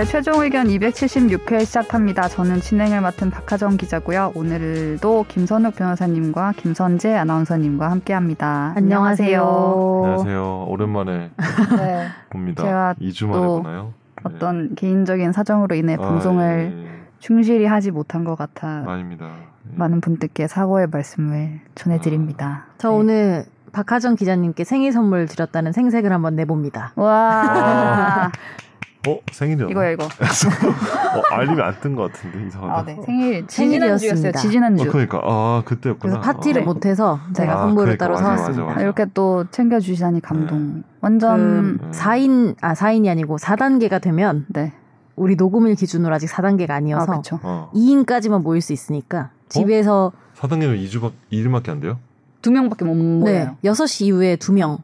네, 최종 의견 276회 시작합니다. 저는 진행을 맡은 박하정 기자고요. 오늘도 김선욱 변호사님과 김선재 아나운서님과 함께합니다. 안녕하세요. 안녕하세요. 오랜만에 네, 봅니다. 제가 2주 만에 또 보나요? 어떤 개인적인 사정으로 인해 아, 방송을 예, 예. 충실히 하지 못한 것 같아 아닙니다. 예. 많은 분들께 사과의 말씀을 전해드립니다. 저 네. 오늘 박하정 기자님께 생일 선물 드렸다는 생색을 한번 내봅니다. 와 어 생일이요? 이거요 이거. 어, 알림이 안 뜬 것 같은데 이상하다. 아, 네. 생일 지지난주였어요. 생일이었습니다. 지지난주. 어, 그러니까 아 그때였구나. 그래서 파티를 어. 못해서 제가 아, 선물을 그러니까 따로 맞아, 사왔습니다. 맞아, 맞아. 이렇게 또 챙겨주시다니 감동. 완전 그 음. 4인 아 4인이 아니고 4단계가 되면 네. 우리 녹음일 기준으로 아직 4단계가 아 아니어서 그렇죠. 어. 2인까지만 모일 수 있으니까 집에서 4단계면 2주밖 2일밖에 안 돼요? 두 명밖에 못 네, 모여요. 6시 이후에 2명.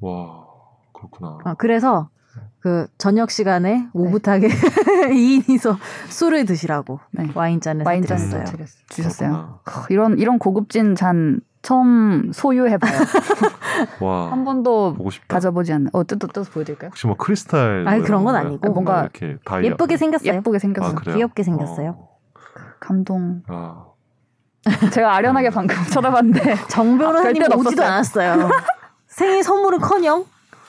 와 그렇구나. 아, 그래서 그 저녁 시간에 오붓하게 2인이서 술을 드시라고 네. 와인잔을 와인잔을 주셨어요. 크, 이런 이런 고급진 잔 처음 소유해봐요. 와 한 번도 보고 싶다. 가져보지 않는. 어 뜯어 뜯어 보여드릴까요? 혹시 뭐 크리스탈 아니, 뭐 그런 건? 아니고. 뭔가 이렇게 다이아 예쁘게 생겼어요. 예쁘게 생겼어. 아, 요? 귀엽게 생겼어요. 어. 감동. 아 제가 아련하게 방금 쳐다봤는데 정 변호사님 별뜻 오지도. 않았어요. 생일 선물은 커녕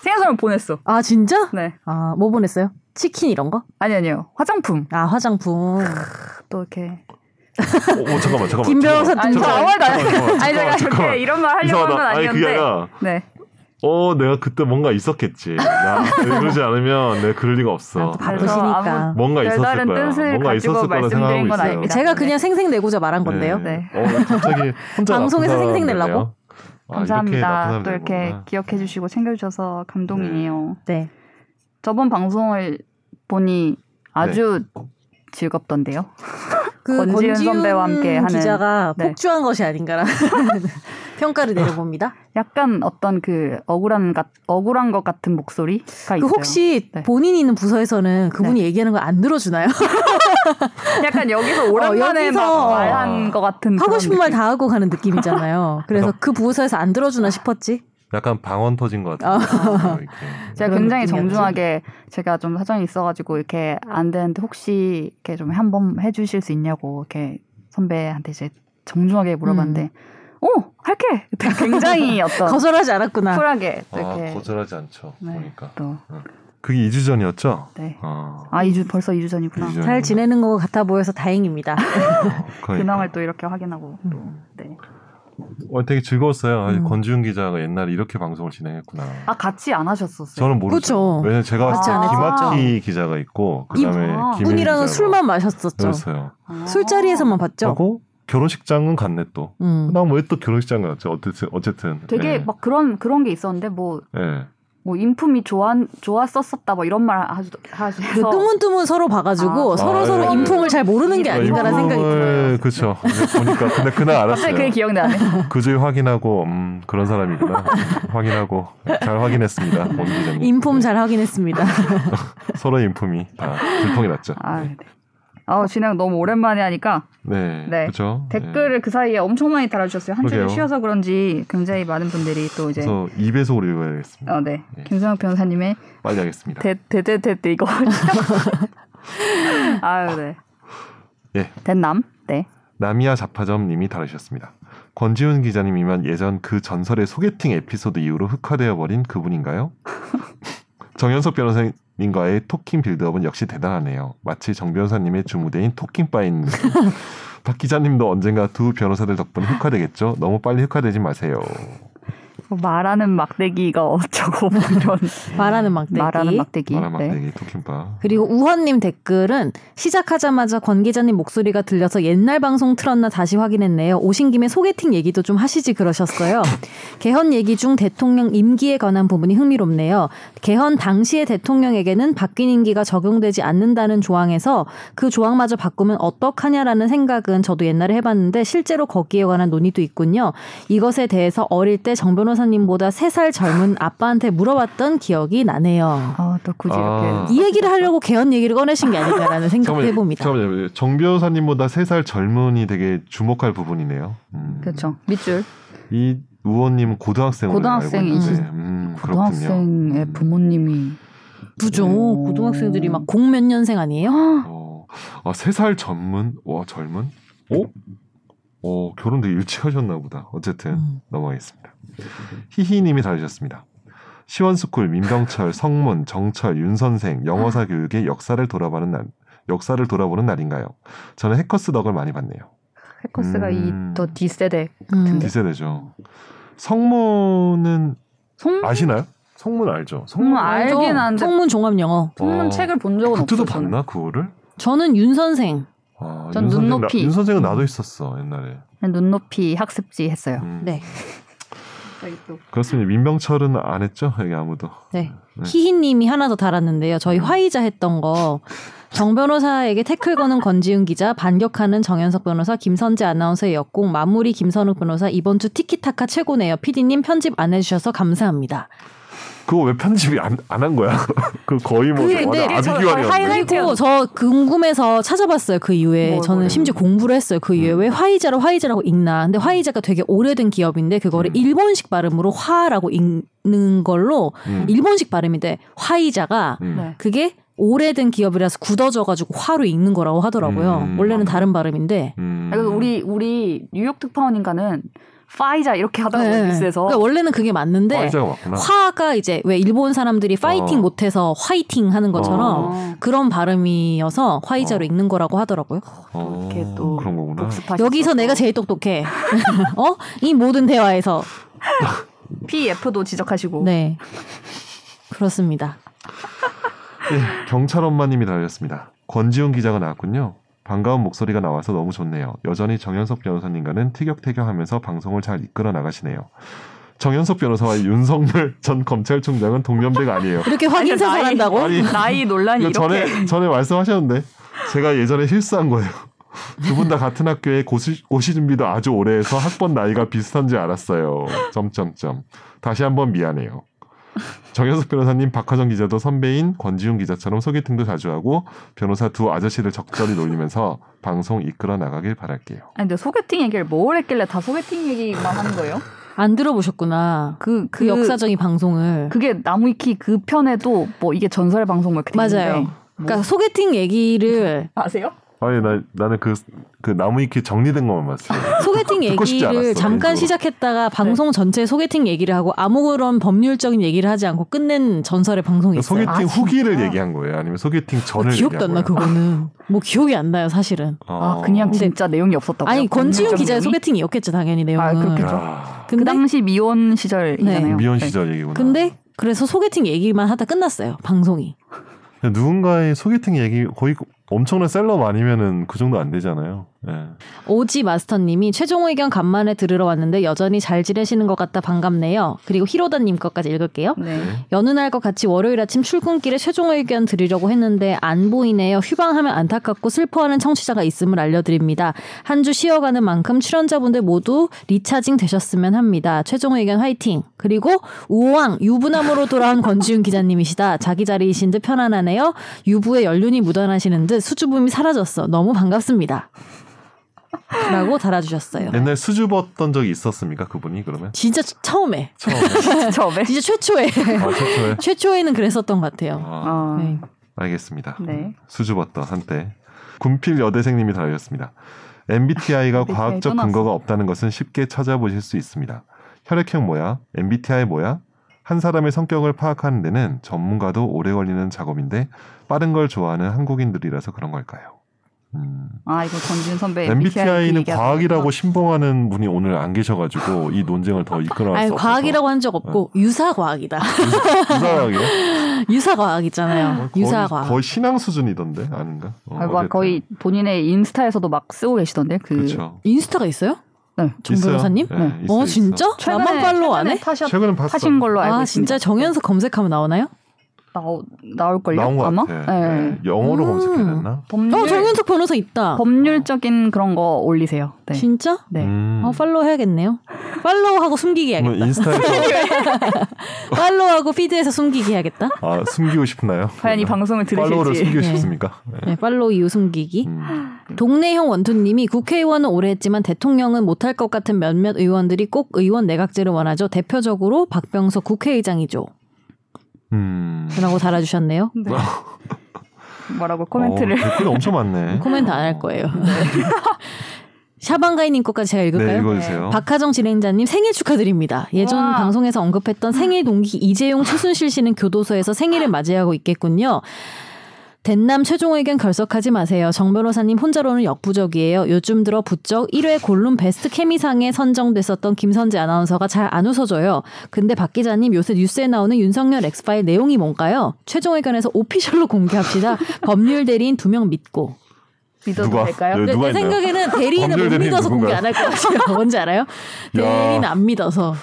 생일 선물 보냈어. 아 진짜? 네. 아 뭐 보냈어요? 치킨 이런 거? 아니 아니요. 화장품. 아 화장품. 또 이렇게. 어, 어, 잠깐만 잠깐만. 김 변호사 잠깐만, 아니 저 잠깐만, 아무 말도 안 잠깐만, 했어요. 잠깐만, 아니 제가 잠깐만. 이렇게 이런 말 하려고 한건 이상하다. 아니 그게 아니었는데. 아니라 네. 어 내가 그때 뭔가 있었겠지. 나 그러지 않으면 내가 그럴 리가 없어. 아무 뭔가 있었을 거야. 뜻을 뭔가 가지고 있었을 거라 생각하고 건 있어요. 제가 네. 그냥 생색 내고자 말한 건데요. 네. 어, 갑자기 혼자 방송에서 나쁜 생색 사람 내려고? 아, 이렇게 감사합니다. 사람 또 이렇게 되는구나. 기억해 주시고 챙겨 주셔서 감동이에요. 네. 저번 방송을 보니 아주 즐겁던데요. 그 권지윤 권지윤 선배와 함께 하는- 기자가 네. 폭주한 것이 아닌가라는 평가를 내려봅니다. 약간 어떤 그 억울한 가, 억울한 것 같은 목소리가 있어요. 그 혹시 네. 본인이 있는 부서에서는 그분이 얘기하는 거안 들어주나요? 약간 여기서 오랜만에 여기서 막 말한 것 같은 하고 싶은 말. 다 하고 가는 느낌이잖아요. 그래서 그 부서에서 안 들어주나 싶었지. 약간 방언 터진 것 아. 같아요. 이렇게. 제가 그런 굉장히. 정중하게 제가 좀 사정이 있어가지고 이렇게 안 되는데 혹시 이렇게 좀 한 번 해주실 수 있냐고 이렇게 선배한테 이제 정중하게 물어봤는데 오 할게 굉장히 어떤 거절하지 않았구나. 쿨하게 또 아, 이렇게 거절하지 않죠. 네, 보니까. 또 그게 2주 전이었죠? 네. 어, 아, 2주 벌써 2주 전이구나. 2주 전. 잘 지내는 것 같아 보여서 다행입니다. 어, 그러니까. 근황을 또 이렇게 확인하고 또 네. 어, 되게 즐거웠어요. 아, 음. 권지윤 기자가 옛날에 이렇게 방송을 진행했구나. 아 같이 안 하셨었어요. 저는 모르죠. 왜냐면 제가 같이 안 했죠. 김학기 기자가 있고 그다음에 아, 기자가 술만 마셨었죠. 였어요. 아. 술자리에서만 봤죠. 하고 결혼식장은 갔네 또. 음. 난왜 또 결혼식장 갔지? 어쨌든 어쨌든. 되게 예. 막 그런 그런 게 있었는데 뭐 뭐 예. 인품이 좋아 좋았었었다 뭐 이런 말 하시 그 하셔서 뜨문뜨문 서로 봐가지고 아, 서로 아, 서로 예. 인품을 잘 모르는 게 아닌가라는 생각이 들어요. 그렇죠. 보니까 근데 그날 알았어요. 갑자기 그게 기억나네. 그주에 확인하고 음 그런 사람이구나. 확인하고 잘 확인했습니다. 인품 잘 확인했습니다. 서로 인품이 다 들통이 났죠. 아, 네. 아 진행 너무 오랜만에 하니까 네. 네. 그렇죠. 댓글을 그 사이에 엄청 많이 달아주셨어요. 한 주를. 쉬어서 그런지 굉장히 많은 분들이 또 이제 그래서 2배속으로 읽어야겠습니다. 어, 네. 네. 김성혁 변호사님의 빨리 하겠습니다. 대대대 대 이거. 아유 네. 예. 된남. 네. 나미야 자파점 님이 다루셨습니다. 권지훈 기자님이면 예전 그 전설의 소개팅 에피소드 이후로 흑화되어 버린 그분인가요? 정현석 변호사님 과의 토킹 빌드업은 역시 대단하네요. 마치 정 변호사님의 주무대인 토킹바인 느낌. 박 기자님도 언젠가 두 변호사들 덕분에 흑화되겠죠? 너무 빨리 흑화되지 마세요. 뭐 말하는 막대기가 어쩌고 뭐 이런 말하는 막대기. 말하는 막대기. 네. 막대기 토킹바. 그리고 우헌님 댓글은 시작하자마자 권 기자님 목소리가 들려서 옛날 방송 틀었나 다시 확인했네요. 오신 김에 소개팅 얘기도 좀 하시지 그러셨어요. 개헌 얘기 중 대통령 임기에 관한 부분이 흥미롭네요. 개헌 당시의 대통령에게는 바뀐 임기가 적용되지 않는다는 조항에서 그 조항마저 바꾸면 어떡하냐라는 생각은 저도 옛날에 해봤는데 실제로 거기에 관한 논의도 있군요. 이것에 대해서 어릴 때 정 변호 사님보다 3살 젊은 아빠한테 물어봤던 기억이 나네요. 아, 또 굳이 아. 이렇게 이 얘기를 하려고 개헌 얘기를 꺼내신 게 아닐까라는 생각도 해봅니다. 잠깐만요. 정 변호사님보다 3살 젊은이 되게 주목할 부분이네요. 음. 그렇죠. 밑줄. 이 우원님은 고등학생으로 고등학생이시- 음. 고등학생의 음. 부모님이 바쁘죠. 오. 고등학생들이 막 공 몇 년생 아니에요? 어, 아, 3살 전문? 와, 젊은? 오? 어, 결혼 되게 일찍 하셨나 보다. 어쨌든 음. 넘어가겠습니다. 히히님이 달으셨습니다. 시원스쿨, 민병철, 성문, 정철, 윤선생, 영어사 교육의 역사를 돌아보는 날, 역사를 돌아보는 날인가요? 저는 해커스 덕을 많이 봤네요. 해커스가 음. 이더 D세대 음. D세대죠. 성문은 송 아시나요? 성문 알죠? 성문 알긴 알죠? 한데 성문 종합 영어. 성문 어. 책을 본 적은 그때도 없어요. 저는. 봤나 그거를? 저는 윤 선생. 아, 전윤 선생 나- 눈높이. 윤 선생은 나도 있었어 옛날에. 눈높이 학습지 했어요. 음. 네. 그렇습니다. 민병철은 안 했죠? 여기 아무도. 네. 네. 희희님이 하나 더 달았는데요. 저희 화이자 했던 거. 정 변호사에게 태클 거는 권지윤 기자, 반격하는 정현석 변호사, 김선재 아나운서의 역공, 마무리 김선욱 변호사, 이번 주 티키타카 최고네요. 피디님 편집 안 해주셔서 감사합니다. 그거 왜 편집이 안 안 한 거야? 그 거의 뭐 완전. 하이라이트- 그리고 저 궁금해서 찾아봤어요. 그 이후에 뭘, 저는 뭘. 심지어 공부를 했어요. 그 이후에 음. 왜 화이자를 화이자라고 읽나? 근데 화이자가 되게 오래된 기업인데 그거를 음. 일본식 발음으로 화라고 읽는 걸로 음. 일본식 발음인데 화이자가 음. 네. 그게 오래된 기업이라서 굳어져가지고 화로 읽는 거라고 하더라고요. 음. 원래는 다른 발음인데. 음. 그래서 우리 우리 뉴욕 특파원인가는 파이자 이렇게 하더라고요 네. 뉴스에서. 그러니까 원래는 그게 맞는데. 화가 이제 왜 일본 사람들이 파이팅 어. 못해서 화이팅 하는 것처럼 어, 그런 발음이어서 화이자로 어. 읽는 거라고 하더라고요. 어, 이렇게 또 그런 거구나. 복습하셨어. 여기서 내가 제일 똑똑해. 어? 이 모든 대화에서. PF도 지적하시고. 네. 그렇습니다. 예, 경찰 엄마님이 달렸습니다. 권지훈 기자가 나왔군요. 반가운 목소리가 나와서 너무 좋네요. 여전히 정현석 변호사님과는 티격태격하면서 방송을 잘 이끌어 나가시네요. 정현석 변호사와 윤석열 전 검찰총장은 동년배가 아니에요. 이렇게 확인사 나이- 잘한다고? 아니, 나이 논란이 이렇게. 전에 전에 말씀하셨는데 제가 예전에 실수한 거예요. 두 분 다 같은 학교에 고시, 고시 준비도 아주 오래 해서 학번 나이가 비슷한 줄 알았어요. 점점점. 다시 한번 미안해요. 정현석 변호사님, 박하정 기자도 선배인 권지훈 기자처럼 소개팅도 자주 하고 변호사 두 아저씨를 적절히 놀리면서 방송 이끌어 나가길 바랄게요. 아니 근데 소개팅 얘기를 뭘 했길래 다 소개팅 얘기만 하는 거예요? 안 들어보셨구나. 그, 그, 역사적인 방송을. 그게 나무위키 그 편에도 뭐 이게 전설의 방송 뭐 이렇게 돼 맞아요. 있는데 그러니까 소개팅 얘기를 아세요? 아니 나 나는 그 그 나무 위키 정리된 것만 봤어요. 소개팅 얘기를 잠깐 일부러. 시작했다가 방송 전체 소개팅 얘기를 하고 아무런 법률적인 얘기를 하지 않고 끝낸 전설의 방송이 있어요. 소개팅 아, 후기를? 얘기한 거예요? 아니면 소개팅 전을 기억도 안나 얘기한 거예요? 그거는. 뭐 기억이 안 나요 사실은. 어. 아 그냥 근데- 진짜 내용이 없었다고요? 아니 법률적 기자의? 소개팅이었겠죠 당연히 내용은. 아, 그렇겠죠. 야, 그 근데 당시 미혼 시절이잖아요. 네. 미혼 네. 시절 얘기구나. 근데 그래서 소개팅 얘기만 하다 끝났어요 방송이. 누군가의 소개팅 얘기 거의 엄청난 셀럽 아니면은 그 정도 안 되잖아요. 예. 오지 마스터님이 최종 의견 간만에 들으러 왔는데 여전히 잘 지내시는 것 같다 반갑네요. 그리고 히로다님 것까지 읽을게요. 네. 여느 날과 같이 월요일 아침 출근길에 최종 의견 드리려고 했는데 안 보이네요. 휴방하면 안타깝고 슬퍼하는 청취자가 있음을 알려드립니다. 한 주 쉬어가는 만큼 출연자분들 모두 리차징 되셨으면 합니다. 최종 의견 화이팅. 그리고 우왕 유부남으로 돌아온 권지윤 기자님이시다. 자기 자리이신 듯 편안하네요. 유부에 연륜이 묻어나시는 듯 수줍음이 사라졌어. 너무 반갑습니다. 라고 달아주셨어요. 옛날 수줍었던 적이 있었습니까 그분이 그러면 진짜 처음에 처음에 처음에. 진짜 최초에 아 최초에 최초에는 그랬었던 것 같아요. 아, 어. 네. 알겠습니다. 네. 수줍었던 한때 군필 여대생님이 달렸습니다. MBTI가 MBTI 과학적 떠났어. 근거가 없다는 것은 쉽게 찾아보실 수 있습니다. 혈액형 뭐야? MBTI 뭐야? 한 사람의 성격을 파악하는 데는 전문가도 오래 걸리는 작업인데 빠른 걸 좋아하는 한국인들이라서 그런 걸까요? 음, 아 이거 권지윤 선배 MBTI는 과학이라고 신봉하는 분이 오늘 안 계셔가지고 이 논쟁을 더 이끌어갈 아니 수 없어서 과학이라고 한 적 없고 유사 과학이다. 유사하게 유사 과학 있잖아요. 유사 과학. 어, 거의 신앙 수준이던데 아닌가? 어, 아, 막 어쨌든. 거의 본인의 인스타에서도 막 쓰고 계시던데 그 그렇죠. 인스타가 있어요? 네. 정 있어요. 변호사님? 네, 네. 있어, 어 있어. 진짜? 나만 팔로우 안 해? 타셨, 최근에 봤어. 하신 걸로 알고 아 있습니다. 진짜 정현석 검색하면 나오나요? 나오, 나올걸요? 나온 것 아마? 같아. 네. 네. 영어로 음. 검색해야 됐나? 법률, 어 정현석 변호사 있다. 법률적인 그런 거 올리세요. 네. 진짜? 네. 음. 어 팔로우 해야겠네요. 팔로우하고 숨기기 해야겠다. 인스타에서 팔로우하고 피드에서 숨기기 해야겠다. 아, 숨기고 싶나요? 과연 이 방송을 팔로우를 들으실지. 숨기고 네. 싶습니까? 네. 네, 팔로우 이후 숨기기. 음. 동네형 원투님이 국회의원은 오래 했지만 대통령은 못할 것 같은 몇몇 의원들이 꼭 의원 내각제를 원하죠. 대표적으로 박병석 국회의장이죠. 음. 라고 달아주셨네요. 네. 뭐라고 코멘트를 어, 댓글이 엄청 많네. 코멘트 안 할 거예요. 샤방가이님 것까지 제가 읽을까요? 네, 읽어주세요. 박하정 진행자님 생일 축하드립니다. 예전 와. 방송에서 언급했던 생일 동기 이재용 최순실 씨는 교도소에서 생일을 맞이하고 있겠군요. Den남 최종 의견 결석하지 마세요. 정 변호사님 혼자로는 역부족이에요. 요즘 들어 부쩍 1회 골룸 베스트 케미상에 선정됐었던 김선재 아나운서가 잘 안 웃어줘요. 근데 박 기자님 요새 뉴스에 나오는 윤석열 엑스파일 내용이 뭔가요? 최종 의견에서 오피셜로 공개합시다. 법률 대리인 두 명 믿고. 믿어도 누가? 될까요? 네, 내? 생각에는 대리인은 못 믿어서 공개 누군가요? 안할 것 같아요. 뭔지 알아요? 대리인 안 믿어서.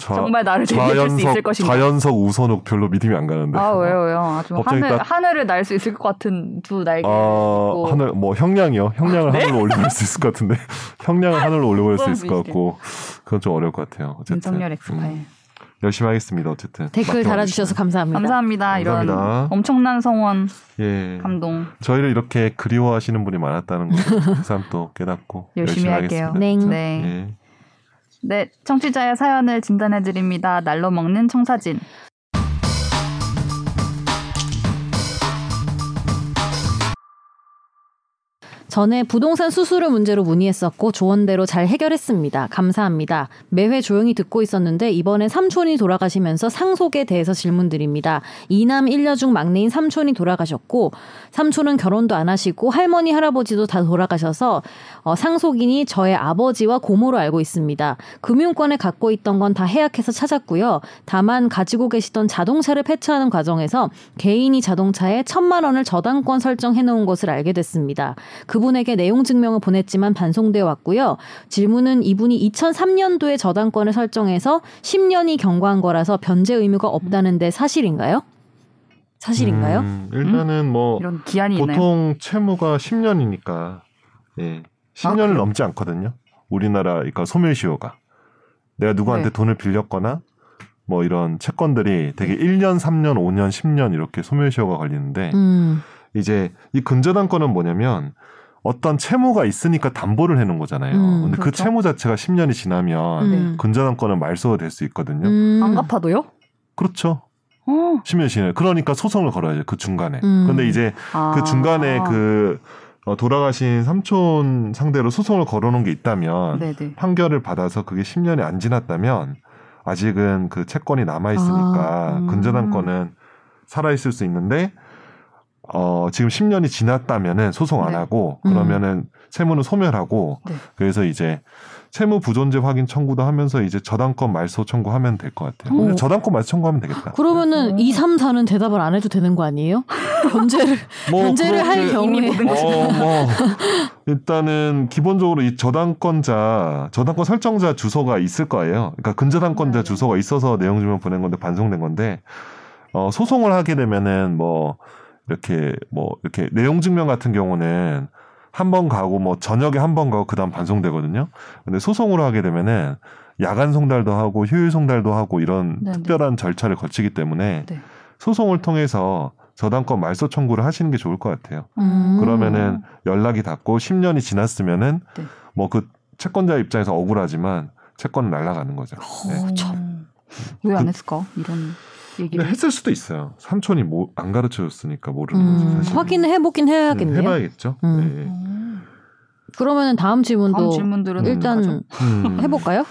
자, 정말 나를 대리해줄 수 있을 것인가? 자연석 우선욱 별로 믿음이 안 가는데. 아 왜요 왜요? 아주 하늘 딱- 하늘을 날 수 있을 것 같은 두 날개. 어, 있고. 하늘 뭐 형량이요. 형량을 하늘로 올려볼 수 있을 것 같은데 형량을 하늘로 올려볼 수 있을 것 같고 그건 좀 어려울 것 같아요. 어쨌든 윤석열 엑스파일. 음, 열심히 하겠습니다. 어쨌든 댓글 달아주셔서 주시면. 감사합니다. 감사합니다. 이런 감사합니다. 엄청난 성원 예. 감동. 저희를 이렇게 그리워하시는 분이 많았다는 거 새삼 또 깨닫고 열심히 할게요. 하겠습니다. 네. 네. 예. 네, 청취자의 사연을 진단해 드립니다. 날로 먹는 청사진. 전에 부동산 수수료 문제로 문의했었고 조언대로 잘 해결했습니다. 감사합니다. 매회 조용히 듣고 있었는데 이번엔 삼촌이 돌아가시면서 상속에 대해서 질문드립니다. 이남 일녀 중 막내인 삼촌이 돌아가셨고 삼촌은 결혼도 안 하시고 할머니 할아버지도 다 돌아가셔서 어, 상속인이 저의 아버지와 고모로 알고 있습니다. 금융권에 갖고 있던 건 다 해약해서 찾았고요. 다만 가지고 계시던 자동차를 폐차하는 과정에서 개인이 자동차에 천만 원을 저당권 설정해 놓은 것을 알게 됐습니다. 그 분에게 내용 증명을 보냈지만 반송되어 왔고요. 질문은 이분이 2003년도에 저당권을 설정해서 10년이 경과한 거라서 변제 의무가 없다는데 사실인가요? 사실인가요? 음, 일단은 뭐 이런 기한이 있나요? 보통 채무가 10년이니까 예. 10년을 그래요? 넘지 않거든요. 우리나라 그러니까 소멸시효가 내가 누구한테 네. 돈을 빌렸거나 뭐 이런 채권들이 되게 1년, 3년, 5년, 10년 이렇게 소멸시효가 걸리는데 음, 이제 이 근저당권은 뭐냐면 어떤 채무가 있으니까 담보를 해놓은 거잖아요. 음, 근데 그 그렇죠. 채무 자체가 10년이 지나면 음. 근저당권은 말소가 될 수 있거든요. 음. 안 갚아도요? 그렇죠. 어. 10년이 지나요. 그러니까 소송을 걸어야죠. 그 중간에. 음. 근데 이제 아. 그 중간에 그 어, 돌아가신 삼촌 상대로 소송을 걸어놓은 게 있다면 네네. 판결을 받아서 그게 10년이 안 지났다면 아직은 그 채권이 남아 있으니까 아, 음. 근저당권은 살아 있을 수 있는데 어 지금 10년이 지났다면은 소송 안 네. 하고 음. 그러면은 채무는 소멸하고 네. 그래서 이제 채무 부존재 확인 청구도 하면서 이제 저당권 말소 청구하면 될 것 같아요. 오. 근데 저당권 말소 청구하면 되겠다. 그러면은 음. 2, 3, 4는 대답을 안 해도 되는 거 아니에요? 변제를 뭐 변제를 할 경우에 어, 뭐 일단은 기본적으로 이 저당권자 저당권 설정자 주소가 있을 거예요. 그러니까 근저당권자 네. 주소가 있어서 내용 증명 보낸 건데 반송된 건데 어, 소송을 하게 되면은 뭐 이렇게 뭐 이렇게 내용 증명 같은 경우는 한 번 가고 뭐 저녁에 한 번 가고 그다음 반송되거든요. 근데 소송으로 하게 되면은 야간 송달도 하고 휴일 송달도 하고 이런 네네. 특별한 절차를 거치기 때문에 네. 소송을 통해서 저당권 말소 청구를 하시는 게 좋을 것 같아요. 음. 그러면은 연락이 닿고 10년이 지났으면은 네. 뭐그 채권자 입장에서 억울하지만 채권은 날아가는 거죠. 네. 어, 참. 왜 안 했을까? 이런 얘기를. 했을 수도 있어요. 삼촌이 뭐 안 가르쳐 줬으니까 모르는 음, 거지 사실. 확인을 해보긴 해야겠네요. 해봐야겠죠. 음. 네. 음. 그러면은 다음 질문도 다음 질문들은 일단. 음. 해볼까요?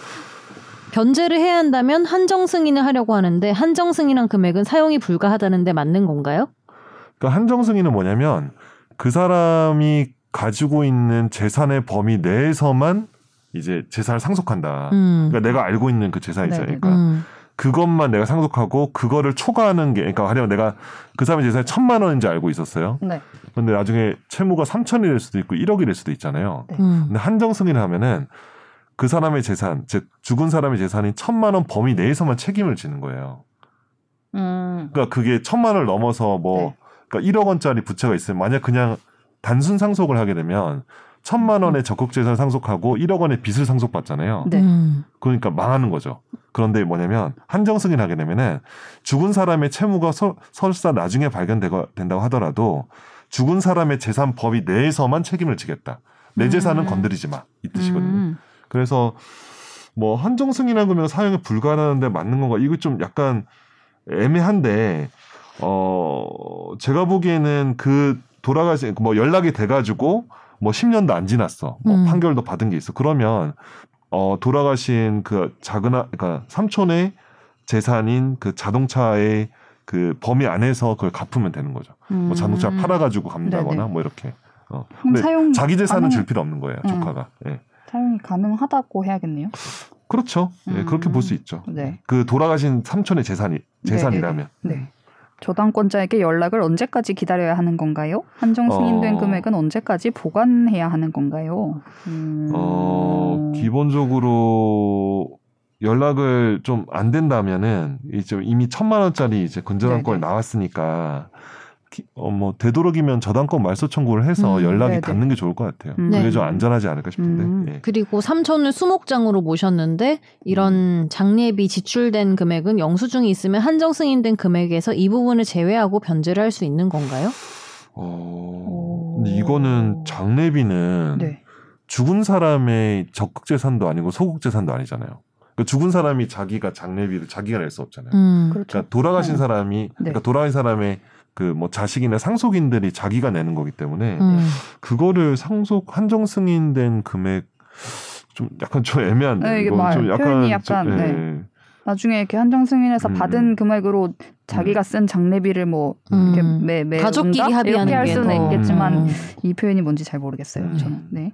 변제를 해야 한다면 한정 승인을 하려고 하는데 한정 승인한 금액은 사용이 불가하다는데 맞는 건가요? 그러니까 한정 승인은 뭐냐면 그 사람이 가지고 있는 재산의 범위 내에서만 이제 재산을 상속한다. 음. 그러니까 내가 알고 있는 그 재산 있잖아요. 네네. 그러니까 음. 그것만 내가 상속하고 그거를 초과하는 게 그러니까 하려면 내가 그 사람의 재산이 천만 원인지 알고 있었어요. 네. 근데 나중에 채무가 3천이 될 수도 있고 1억이 될 수도 있잖아요. 네. 음. 근데 한정 승인을 하면은 그 사람의 재산, 즉 죽은 사람의 재산이 천만 원 범위 내에서만 책임을 지는 거예요. 음. 그러니까 그게 천만 원을 넘어서 뭐 네. 그러니까 1억 원짜리 부채가 있으면 만약 그냥 단순 상속을 하게 되면 천만 원의 적극 재산 상속하고 1억 원의 빚을 상속받잖아요. 네. 음. 그러니까 망하는 거죠. 그런데 뭐냐면 한정 승인 하게 되면은 죽은 사람의 채무가 서- 설사 나중에 발견된다고 하더라도 죽은 사람의 재산 범위 내에서만 책임을 지겠다. 내 재산은 음. 건드리지 마. 이 뜻이거든요. 음. 그래서 뭐 한정 승인한 금액 사용이 불가하는데 맞는 건가? 이거 좀 약간 애매한데 어 제가 보기에는 그 돌아가신 뭐 연락이 돼 가지고 뭐 10년도 안 지났어. 뭐 음. 판결도 받은 게 있어. 그러면 어 돌아가신 그 작은 아, 그러니까 삼촌의 재산인 그 자동차의 그 범위 안에서 그걸 갚으면 되는 거죠. 뭐 자동차 음. 팔아가지고 갚는다거나 네네. 뭐 이렇게. 어. 근데 사용 자기 재산은 가능- 줄 필요 없는 거예요. 음. 조카가. 예. 사용이 가능하다고 해야겠네요. 그렇죠. 예, 음. 그렇게 볼 수 있죠. 네. 그 돌아가신 삼촌의 재산이 재산이라면. 네. 저당권자에게 연락을 언제까지 기다려야 하는 건가요? 한정 승인된 어. 금액은 언제까지 보관해야 하는 건가요? 음... 어, 기본적으로 연락을 좀 안 된다면은 이제 이미 천만 원짜리 이제 근저당권이 네네. 나왔으니까 기- 어, 뭐 되도록이면 저당권 말소 청구를 해서 음, 연락이 네네. 닿는 게 좋을 것 같아요. 음. 그게 네. 좀 안전하지 않을까 싶은데. 음. 예. 그리고 삼촌을 수목장으로 모셨는데 이런 장례비 지출된 금액은 영수증이 있으면 한정 승인된 금액에서 이 부분을 제외하고 변제를 할 수 있는 건가요? 어, 이거는 장례비는 네. 죽은 사람의 적극 재산도 아니고 소극 재산도 아니잖아요. 그러니까 죽은 사람이 자기가 장례비를 자기가 낼 수 없잖아요. 음. 그렇죠. 그러니까 돌아가신 어. 사람이 그러니까 돌아가신 사람의 그 뭐 자식이나 상속인들이 자기가 내는 거기 때문에 음. 그거를 상속 한정 승인된 금액 좀 약간 좀 애매한데 네, 이게 이거 말, 좀 표현이 약간, 좀, 예. 네. 나중에 이렇게 한정 승인해서 음. 받은 금액으로 자기가 쓴 장례비를 뭐 음. 이렇게 매, 매 가족끼리 온다? 합의하는 이렇게 할게 수는 더- 있겠지만 음. 이 표현이 뭔지 잘 모르겠어요. 음. 저는. 네.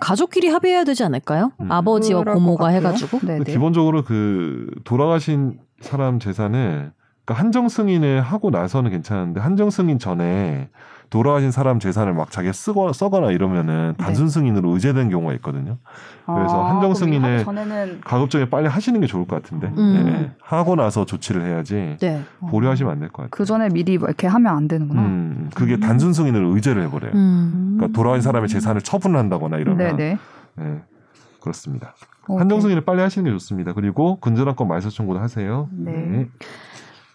가족끼리 합의해야 되지 않을까요? 음. 아버지와 고모가. 해가지고. 네, 네. 기본적으로 그 돌아가신 사람 재산을 그러니까 한정 승인을 하고 나서는 괜찮은데 한정 승인 전에 돌아가신 사람 재산을 막 자기가 쓰거나 써거나 이러면은 단순 승인으로 의제된 경우가 있거든요. 그래서 한정 아, 그럼 승인을 가급적이 빨리 하시는 게 좋을 것 같은데 음. 예. 하고 나서 조치를 해야지 네. 보류하시면 안 될 것 같아요. 그 전에 미리 뭐 이렇게 하면 안 되는구나. 음, 그게 음. 단순 승인으로 의제를 해버려요. 음. 그러니까 돌아가신 사람의 재산을 처분한다거나 이러면 네네. 예, 그렇습니다. 한정 승인을 빨리 하시는 게 좋습니다. 그리고 근저당권 말소 청구도 하세요. 네.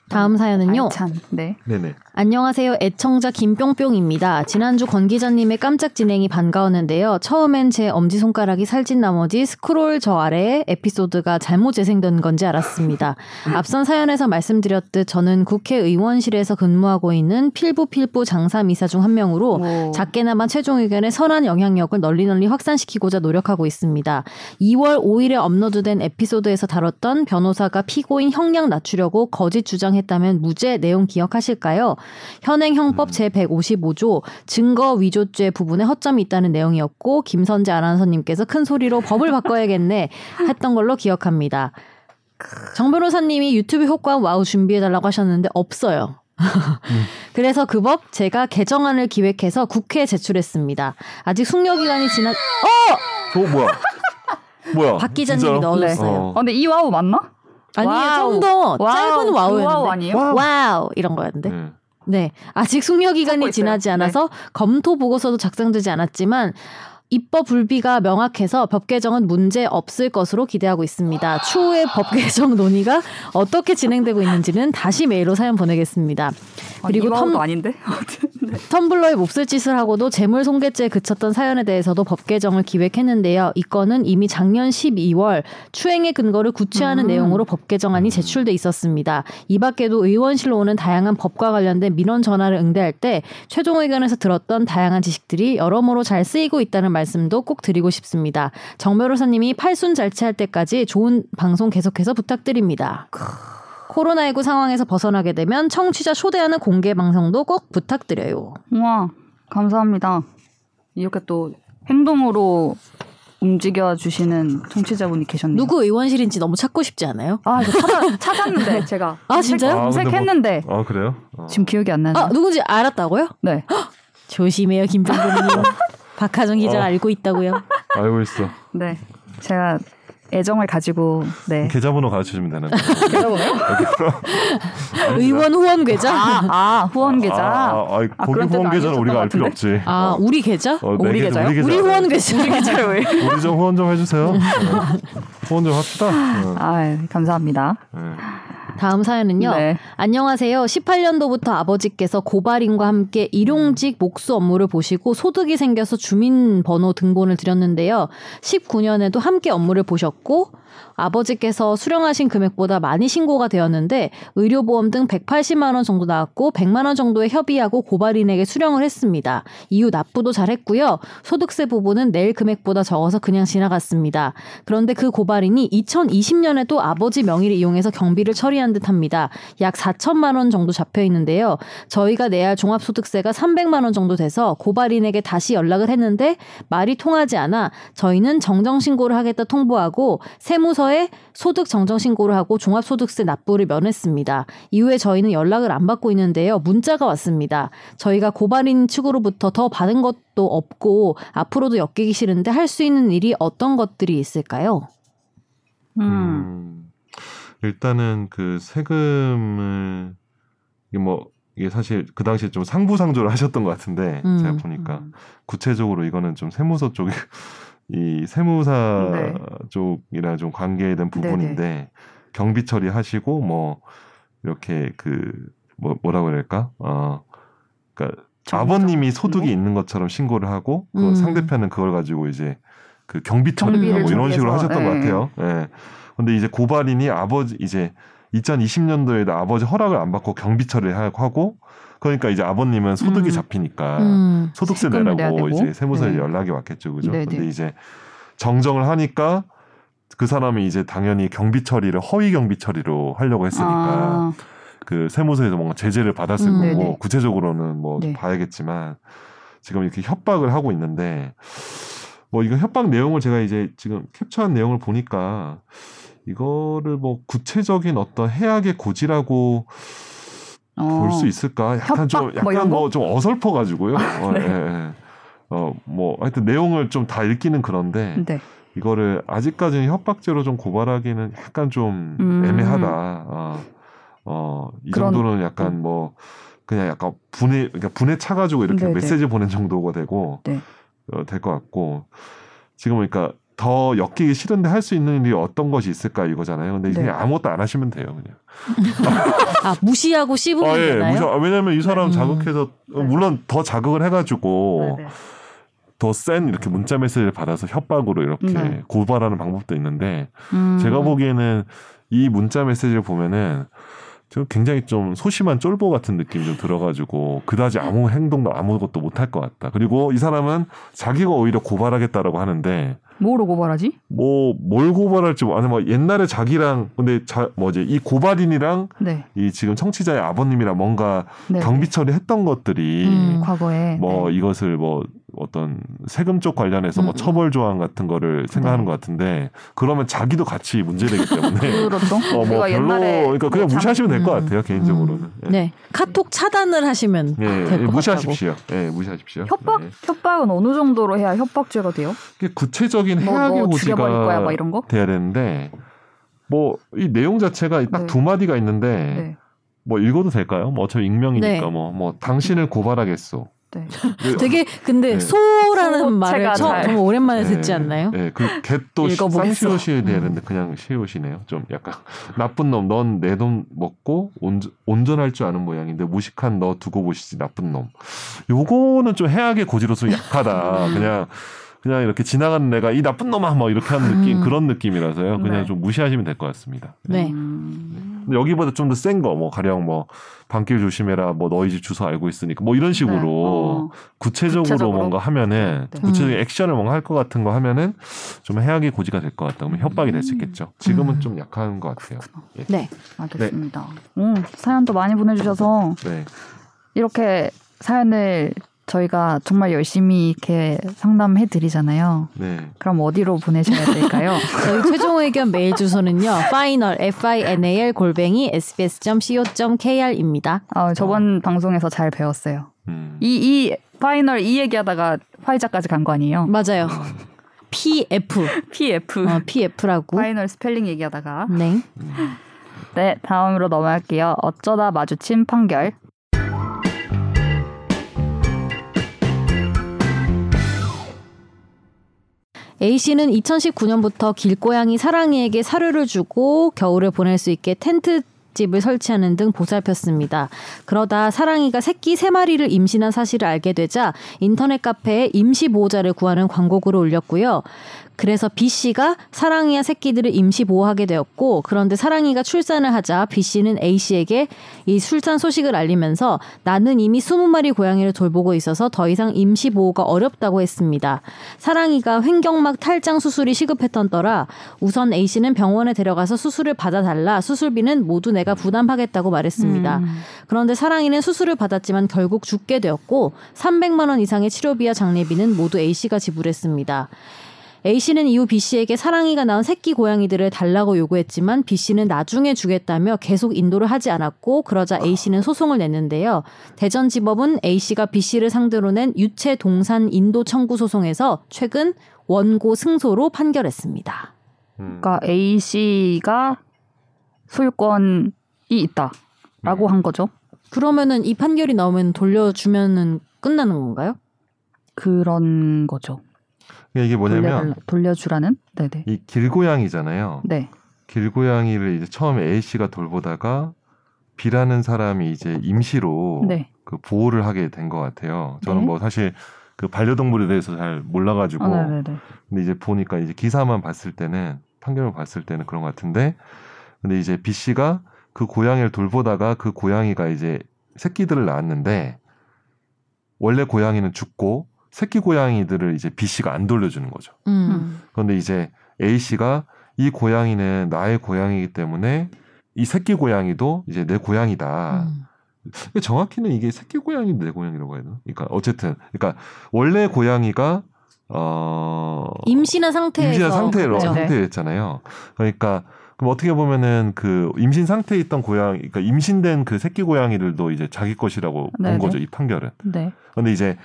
다음 사연은요. 알찬. 네. 네네. 안녕하세요. 애청자 김뿅뿅입니다. 지난주 권 기자님의 깜짝 진행이 반가웠는데요. 처음엔 제 엄지손가락이 살찐 나머지 스크롤 저 아래에 에피소드가 잘못 재생된 건지 알았습니다. 앞선 사연에서 말씀드렸듯 저는 국회의원실에서 근무하고 있는 필부필부 장사미사 중 한 명으로 오. 작게나마 최종 의견의 선한 영향력을 널리 널리 확산시키고자 노력하고 있습니다. 2월 5일에 업로드된 에피소드에서 다뤘던 변호사가 피고인 형량 낮추려고 거짓 주장 했다면 무죄 내용 기억하실까요? 현행 형법 음. 제155조 증거 위조죄 부분에 허점이 있다는 내용이었고 김선재 아나운서님께서 큰 소리로 법을 바꿔야겠네 했던 걸로 기억합니다. 정 변호사님이 유튜브 효과 wow 준비해달라고 하셨는데 없어요. 그래서 그 법 제가 개정안을 기획해서 국회에 제출했습니다. 아직 숙려 기간이 지나 어! 어 뭐야? 뭐야? 박 기자님이 진짜로? 넣어줬어요. 어. 아, 근데 이 wow 맞나? 아니에요. 좀 더 짧은 그 와우였는데 와우 아니에요? 와우. 와우 이런 거였는데 네. 네 아직 숙려 기간이. 지나지 않아서 검토 보고서도 작성되지 않았지만 입법 불비가 명확해서 법 개정은 문제 없을 것으로 기대하고 있습니다. 추후에 법 개정 논의가 어떻게 진행되고 있는지는 다시 메일로 사연 보내겠습니다. 그리고 아, 이 와우도 텀- 아닌데. 네. 텀블러에 몹쓸 짓을 하고도 재물 손괴죄에 그쳤던 사연에 대해서도 법 개정을 기획했는데요. 이 건은 이미 작년 12월 추행의 근거를 구체하는 음. 내용으로 법 개정안이 제출돼 있었습니다. 이 밖에도 의원실로 오는 다양한 법과 관련된 민원 전화를 응대할 때 최종 의견에서 들었던 다양한 지식들이 여러모로 잘 쓰이고 있다는 말씀 도 꼭 드리고 싶습니다. 정 변호사님이 팔순 잘치할 때까지 좋은 방송 계속해서 부탁드립니다. 코로나19 상황에서 벗어나게 되면 청취자 초대하는 공개 방송도 꼭 부탁드려요. 우와, 감사합니다. 이렇게 또 행동으로 움직여 주시는 청취자분이 계셨네요. 누구 의원실인지 너무 찾고 싶지 않아요? 아, 찾아, 찾았는데 제가. 아, 진짜요? 아, 뭐- 검색했는데 아 그래요? 어. 지금 기억이 안 나네요. 아 누군지 알았다고요? 네. 조심해요 김병근님. 박하정 기자 어. 가 알고 있다고요. 알고 있어. 네. 제가 애정을 가지고 네. 계좌번호 가르쳐 주면 되는 거예요. 계좌번호요? 의원 후원 계좌? 아, 아, 아, 후원 계좌. 아, 아, 아, 아, 거기 그런 후원 계좌는 우리가 알 필요 없지. 어. 우리 계좌? 어, 내 우리 계좌, 계좌요? 우리 계좌. 우리 후원 계좌. 우리 계좌를 왜? 우리 좀 후원 좀 해주세요. 네. 후원 좀 합시다. 네. 아, 감사합니다. 네. 다음 사연은요. 네. 안녕하세요. 18년도부터 아버지께서 고발인과 함께 일용직 목수 업무를 보시고 소득이 생겨서 주민번호 등본을 드렸는데요. 19년에도 함께 업무를 보셨고 아버지께서 수령하신 금액보다 많이 신고가 되었는데 의료보험 등 180만 원 정도 나왔고 100만 원 정도의 협의하고 고발인에게 수령을 했습니다. 이후 납부도 잘했고요. 소득세 부분은 낼 금액보다 적어서 그냥 지나갔습니다. 그런데 그 고발인이 2020년에 도 아버지 명의를 이용해서 경비를 처리한 듯합니다. 약 4천만 원 정도 잡혀 있는데요. 저희가 내야 할 종합소득세가 300만 원 정도 돼서 고발인에게 다시 연락을 했는데 말이 통하지 않아 저희는 정정 신고를 하겠다 통보하고 세무 서에 소득 정정 신고를 하고 종합소득세 납부를 면했습니다. 이후에 저희는 연락을 안 받고 있는데요. 문자가 왔습니다. 저희가 고발인 측으로부터 더 받은 것도 없고 앞으로도 엮이기 싫은데 할 수 있는 일이 어떤 것들이 있을까요? 음. 음, 일단은 그 세금을 이게 뭐 이게 사실 그 당시에 좀 상부상조를 하셨던 것 같은데 음. 제가 보니까 구체적으로 이거는 좀 세무서 쪽이 이 세무사 네. 쪽이랑 좀 관계된 부분인데 경비 처리하시고 뭐 이렇게 그 뭐 뭐라고 그럴까 어 그러니까 정정 아버님이 소득이 신고? 있는 것처럼 신고를 하고 그 음. 상대편은 그걸 가지고 이제 그 경비 경비를 하고 이런 식으로 하셨던 것 예. 같아요. 예. 근데 이제 고발인이 아버지 이제 2020년도에도 아버지 허락을 안 받고 경비 처리를 하- 하고 그러니까 이제 아버님은 소득이 음. 잡히니까 음. 소득세 내라고. 이제 세무서에 네. 연락이 왔겠죠, 그죠? 네, 근데 네. 이제 정정을 하니까 그 사람이 이제 당연히 경비 처리를 허위 경비 처리로 하려고 했으니까 아, 그 세무서에서 뭔가 제재를 받았을 음. 거고 네네. 구체적으로는 뭐 네. 봐야겠지만 지금 이렇게 협박을 하고 있는데 뭐 이거 협박 내용을 제가 이제 지금 캡처한 내용을 보니까 이거를 뭐 구체적인 어떤 해악의 고지라고 어. 볼수 있을까? 약간 협박 좀뭐 약간 이런 거? 뭐좀 어설퍼 가지고요. 어, 네. 예, 예. 어, 뭐 하여튼 내용을 좀 다 읽기는 그런데 네. 이거를 아직까지는 협박죄로 좀 고발하기는 약간 좀 음. 애매하다. 어, 어, 이 그런- 정도는 약간 뭐 그냥 약간 분해 그러니까 분해 차 가지고 이렇게 네네. 메시지 보낸 정도가 되고 네. 어, 될 것 같고 지금 그러니까 더 엮이기 싫은데 할 수 있는 일이 어떤 것이 있을까 이거잖아요. 근데 네. 그냥 아무것도 안 하시면 돼요, 그냥. 아 무시하고 씹으면 아, 예, 되나요? 무시, 아, 왜냐면 이 사람 음. 자극해서 어, 물론 더 자극을 해가지고 네, 네. 더센 이렇게 문자 메시지를 받아서 협박으로 이렇게 네. 고발하는 방법도 있는데 음. 제가 보기에는 이 문자 메시지를 보면은 좀 굉장히 좀 소심한 쫄보 같은 느낌이 좀 들어가지고 그다지 아무 행동도 아무것도 못할 것 같다. 그리고 이 사람은 자기가 오히려 고발하겠다라고 하는데 뭐로 고발하지? 뭐 뭘 고발할지 뭐 아니 뭐 옛날에 자기랑 근데 자 뭐지 이 고발인이랑 네. 이 지금 청취자의 아버님이랑 뭔가 네. 경비 처리했던 것들이 음. 과거에 뭐 네. 이것을 뭐 어떤 세금 쪽 관련해서 뭐 음. 처벌 조항 같은 거를 생각하는 네. 것 같은데 그러면 자기도 같이 문제되기 때문에 그렇죠. 어뭐 별로 그러니까 그냥 뭐 무시하시면 될것 음. 같아요 개인적으로는 예. 네. 카톡 차단을 하시면 예, 예, 될것 같다고. 무시하십시오. 예, 무시하십시오. 협박 예. 협박은 어느 정도로 해야 협박죄가 돼요? 구체적인 뭐, 해악의 너 죽여버릴 거야, 고지가 막 이런 거? 돼야 되는데 뭐 이 내용 자체가 딱 네. 두 마디가 있는데 네. 뭐 읽어도 될까요? 뭐 어차피 익명이니까 네. 뭐뭐 당신을 고발하겠소. 네. 그- 되게 근데 네. 소라는 말을 처음 잘- 오랜만에 네, 듣지 않나요? 네, 그 읽어보겠어. 쌍시옷이 음. 되는데 그냥 시옷이네요. 좀 약간 나쁜 놈, 넌 내 돈 먹고 온전, 온전할 줄 아는 모양인데 무식한 너 두고 보시지 나쁜 놈. 요거는 좀 해악의 고지로서 약하다. 그냥 그냥 이렇게 지나가는 내가 이 나쁜 놈아 뭐 이렇게 하는 느낌 음. 그런 느낌이라서요. 그냥 네. 좀 무시하시면 될 것 같습니다. 네. 음. 근데 여기보다 좀 더 센 거, 뭐 가령 뭐 밤길 조심해라, 뭐 너희 집 주소 알고 있으니까 뭐 이런 식으로 네. 어. 구체적으로, 구체적으로? 뭔가 하면은 네. 구체적인 음. 액션을 뭔가 할 것 같은 거 하면은 좀 해악의 고지가 될 것 같다. 그러면 협박이 될 수 있겠죠. 지금은 음. 좀 약한 것 같아요. 네. 알겠습니다. 음, 사연도 많이 보내주셔서 네. 이렇게 사연을 저희가 정말 열심히 이렇게 상담해 드리잖아요. 네. 그럼 어디로 보내셔야 될까요? 저희 최종 의견 메일 주소는요. final f i n a l 골뱅이 sbs.co.kr입니다. 아, 저번 방송에서 잘 배웠어요. 음. 이, 이 final 이 얘기하다가 화이자까지 간 거 아니에요? 맞아요. PF. PF. 어, PF라고. final 스펠링 얘기하다가. 네. 음. 네, 다음으로 넘어갈게요. 어쩌다 마주친 판결. A 씨는 2019년부터 길고양이 사랑이에게 사료를 주고 겨울을 보낼 수 있게 텐트 맛집을 설치하는 등 보살폈습니다. 그러다 사랑이가 새끼 세 마리를 임신한 사실을 알게 되자 인터넷 카페에 임시 보호자를 구하는 광고글을 올렸고요. 그래서 B 씨가 사랑이와 새끼들을 임시 보호하게 되었고 그런데 사랑이가 출산을 하자 B 씨는 A 씨에게 이 출산 소식을 알리면서 나는 이미 20마리 고양이를 돌보고 있어서 더 이상 임시 보호가 어렵다고 했습니다. 사랑이가 횡격막 탈장 수술이 시급했던 떠라 우선 A 씨는 병원에 데려가서 수술을 받아달라 수술비는 모두 내가 부담하겠다고 말했습니다. 음. 그런데 사랑이는 수술을 받았지만 결국 죽게 되었고 300만 원 이상의 치료비와 장례비는 모두 A 씨가 지불했습니다. A 씨는 이후 B 씨에게 사랑이가 낳은 새끼 고양이들을 달라고 요구했지만 B 씨는 나중에 주겠다며 계속 인도를 하지 않았고 그러자 A 씨는 소송을 냈는데요. 대전지법은 A 씨가 B 씨를 상대로 낸 유체 동산 인도 청구 소송에서 최근 원고 승소로 판결했습니다. 음. 그러니까 A 씨가 소유권이 있다라고 음. 한 거죠. 그러면은 이 판결이 나오면 돌려주면은 끝나는 건가요? 그런 거죠. 그러니까 이게 뭐냐면 돌려달라- 돌려 주라는. 네네. 이 길고양이잖아요. 네. 길고양이를 이제 처음에 A 씨가 돌보다가 B라는 사람이 이제 임시로 네. 그 보호를 하게 된 것 같아요. 저는 네. 뭐 사실 그 반려동물에 대해서 잘 몰라가지고 아, 네네네. 근데 이제 보니까 이제 기사만 봤을 때는 판결을 봤을 때는 그런 것 같은데 근데 이제 B 씨가 그 고양이를 돌보다가 그 고양이가 이제 새끼들을 낳았는데 원래 고양이는 죽고 새끼 고양이들을 이제 B 씨가 안 돌려주는 거죠. 음. 그런데 이제 A 씨가 이 고양이는 나의 고양이기 때문에 이 새끼 고양이도 이제 내 고양이다. 음. 정확히는 이게 새끼 고양이 내 고양이라고 해야 되나? 그러니까 어쨌든 그러니까 원래 고양이가 어 임신한 상태에서 임신한 상태로 그렇죠. 네. 상태였잖아요. 그러니까 그럼 어떻게 보면은 그 임신 상태에 있던 고양이, 그러니까 임신된 그 새끼 고양이들도 이제 자기 것이라고 네네. 본 거죠 이 판결은. 네. 근데 이제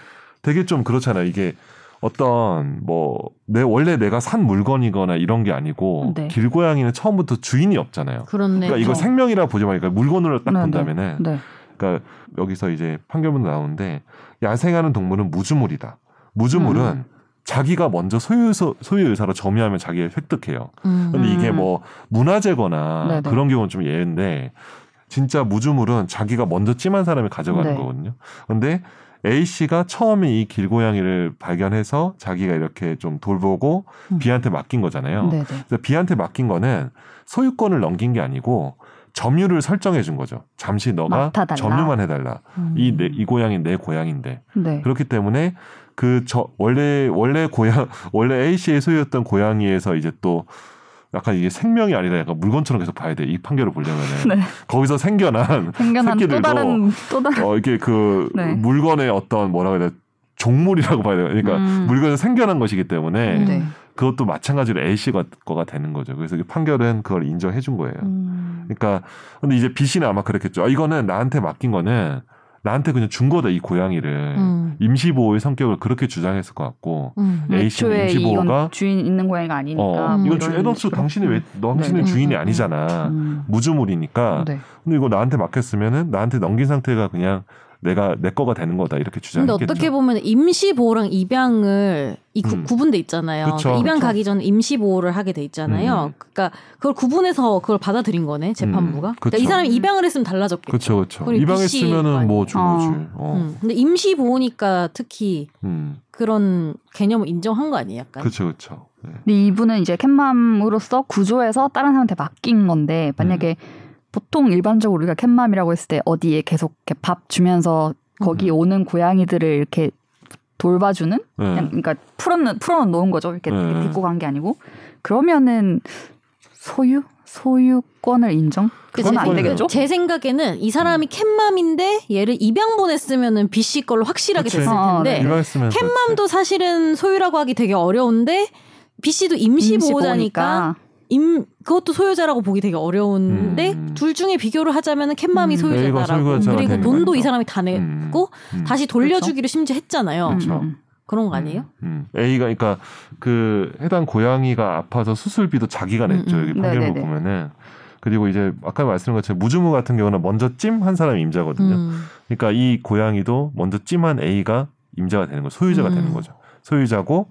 되게 좀 그렇잖아요. 이게 어떤 뭐 내 원래 내가 산 물건이거나 이런 게 아니고 네. 길고양이는 처음부터 주인이 없잖아요. 그렇네. 그러니까 이거 그렇죠. 생명이라 보지 말고 그러니까 물건으로 딱 네, 본다면은 네. 그러니까 여기서 이제 판결문 나오는데 야생하는 동물은 무주물이다. 무주물은 음. 자기가 먼저 소유 소유 의사로 점유하면 자기가 획득해요. 음. 근데 이게 음. 뭐 문화재거나 네네. 그런 경우는 좀 예인데 진짜 무주물은 자기가 먼저 찜한 사람이 가져가는 네. 거거든요. 근데 A 씨가 처음에 이 길고양이를 발견해서 자기가 이렇게 좀 돌보고 음. B한테 맡긴 거잖아요. 네네. 그래서 B한테 맡긴 거는 소유권을 넘긴 게 아니고 점유를 설정해 준 거죠. 잠시 너가. 점유만 해달라. 음. 이 내 이 고양이 내 고양인데 네. 그렇기 때문에 그 저 원래 원래 고양 원래 A 씨의 소유였던 고양이에서 이제 또 약간 이게 생명이 아니라 약간 물건처럼 계속 봐야 돼. 이 판결을 보려면은 네. 거기서 생겨난 생겨난 또 새끼들도 다른 또 다른 어 이게 그 네. 물건의 어떤 뭐라고 해야 돼 종물이라고 봐야 돼요. 그러니까 음. 물건에서 생겨난 것이기 때문에 네. 그것도 마찬가지로 A 씨가 거가 되는 거죠. 그래서 이 판결은 그걸 인정해 준 거예요. 음. 그러니까 근데 이제 B 씨는 아마 그랬겠죠. 아, 이거는 나한테 맡긴 거는 나한테 그냥 준 거다 이 고양이를 음. 임시 보호의 성격을 그렇게 주장했을 것 같고 음. A 씨는 애초에 임시 이건 보호가 주인 있는 고양이가 아니니까 어 음. 이건 주, 식으로. 당신이 왜 당신은 네. 주인이 음, 음, 아니잖아 음. 무주물이니까 네. 근데 이거 나한테 맡겼으면은 나한테 넘긴 상태가 그냥 내가 내 거가 되는 거다 이렇게 근데 주장했겠죠. 어떻게 보면 임시 보호랑 입양을 이 구, 음. 구분돼 있잖아요. 그쵸. 그러니까 입양 그쵸. 가기 전에 임시 보호를 하게 돼 있잖아요. 음. 그러니까 그걸 구분해서 그걸 받아들인 거네 재판부가. 음. 그러니까 이. 사람이 입양을 했으면 달라졌겠죠. 그렇죠, 그렇죠. 그리고 입양했으면은 뭐준 어. 거지. 어. 음. 근데 임시 보호니까 특히 음. 그런 개념을 인정한 거 아니에요, 약간? 그렇죠, 그렇죠. 네. 근데 이분은 이제 캣맘으로서 구조해서 다른 사람한테 맡긴 건데 만약에 보통 일반적으로 우리가 캣맘이라고 했을 때 어디에 계속 이렇게 밥 주면서 거기 음. 오는 고양이들을 이렇게 돌봐주는 네. 그냥 그러니까 풀어놓 풀어놓은 거죠 이렇게 네. 데리고 간 게 아니고 그러면은 소유 소유권을 인정 그건 안. 되겠죠? 제 생각에는 이 사람이 캣맘인데 얘를 입양 보냈으면 B 씨 걸로 확실하게 그치. 됐을 어, 텐데 네. 입양했으면 캣맘도 사실은 소유라고 하기 되게 어려운데 B 씨도 임시 보호자니까 임 그것도 소유자라고 보기 되게 어려운데 음. 둘 중에 비교를 하자면은 캣맘이 음. 소유자다라고 소유자가 그리고 돈도 이 거니까. 사람이 다 내고 다시 돌려주기를 심지어 했잖아요. 음, 그렇죠. 음. 그런 거 아니에요? 음, 음. A가 그러니까 그 해당 고양이가 아파서 수술비도 자기가 냈죠. 음, 음. 여기 판결문 네네네. 보면은 그리고 이제 아까 말씀드린 것처럼 무주무 같은 경우는 먼저 찜한 사람이 임자거든요. 음. 그러니까 이 고양이도 먼저 찜한 A가 임자가 되는 거죠. 소유자가 음. 되는 거죠. 소유자고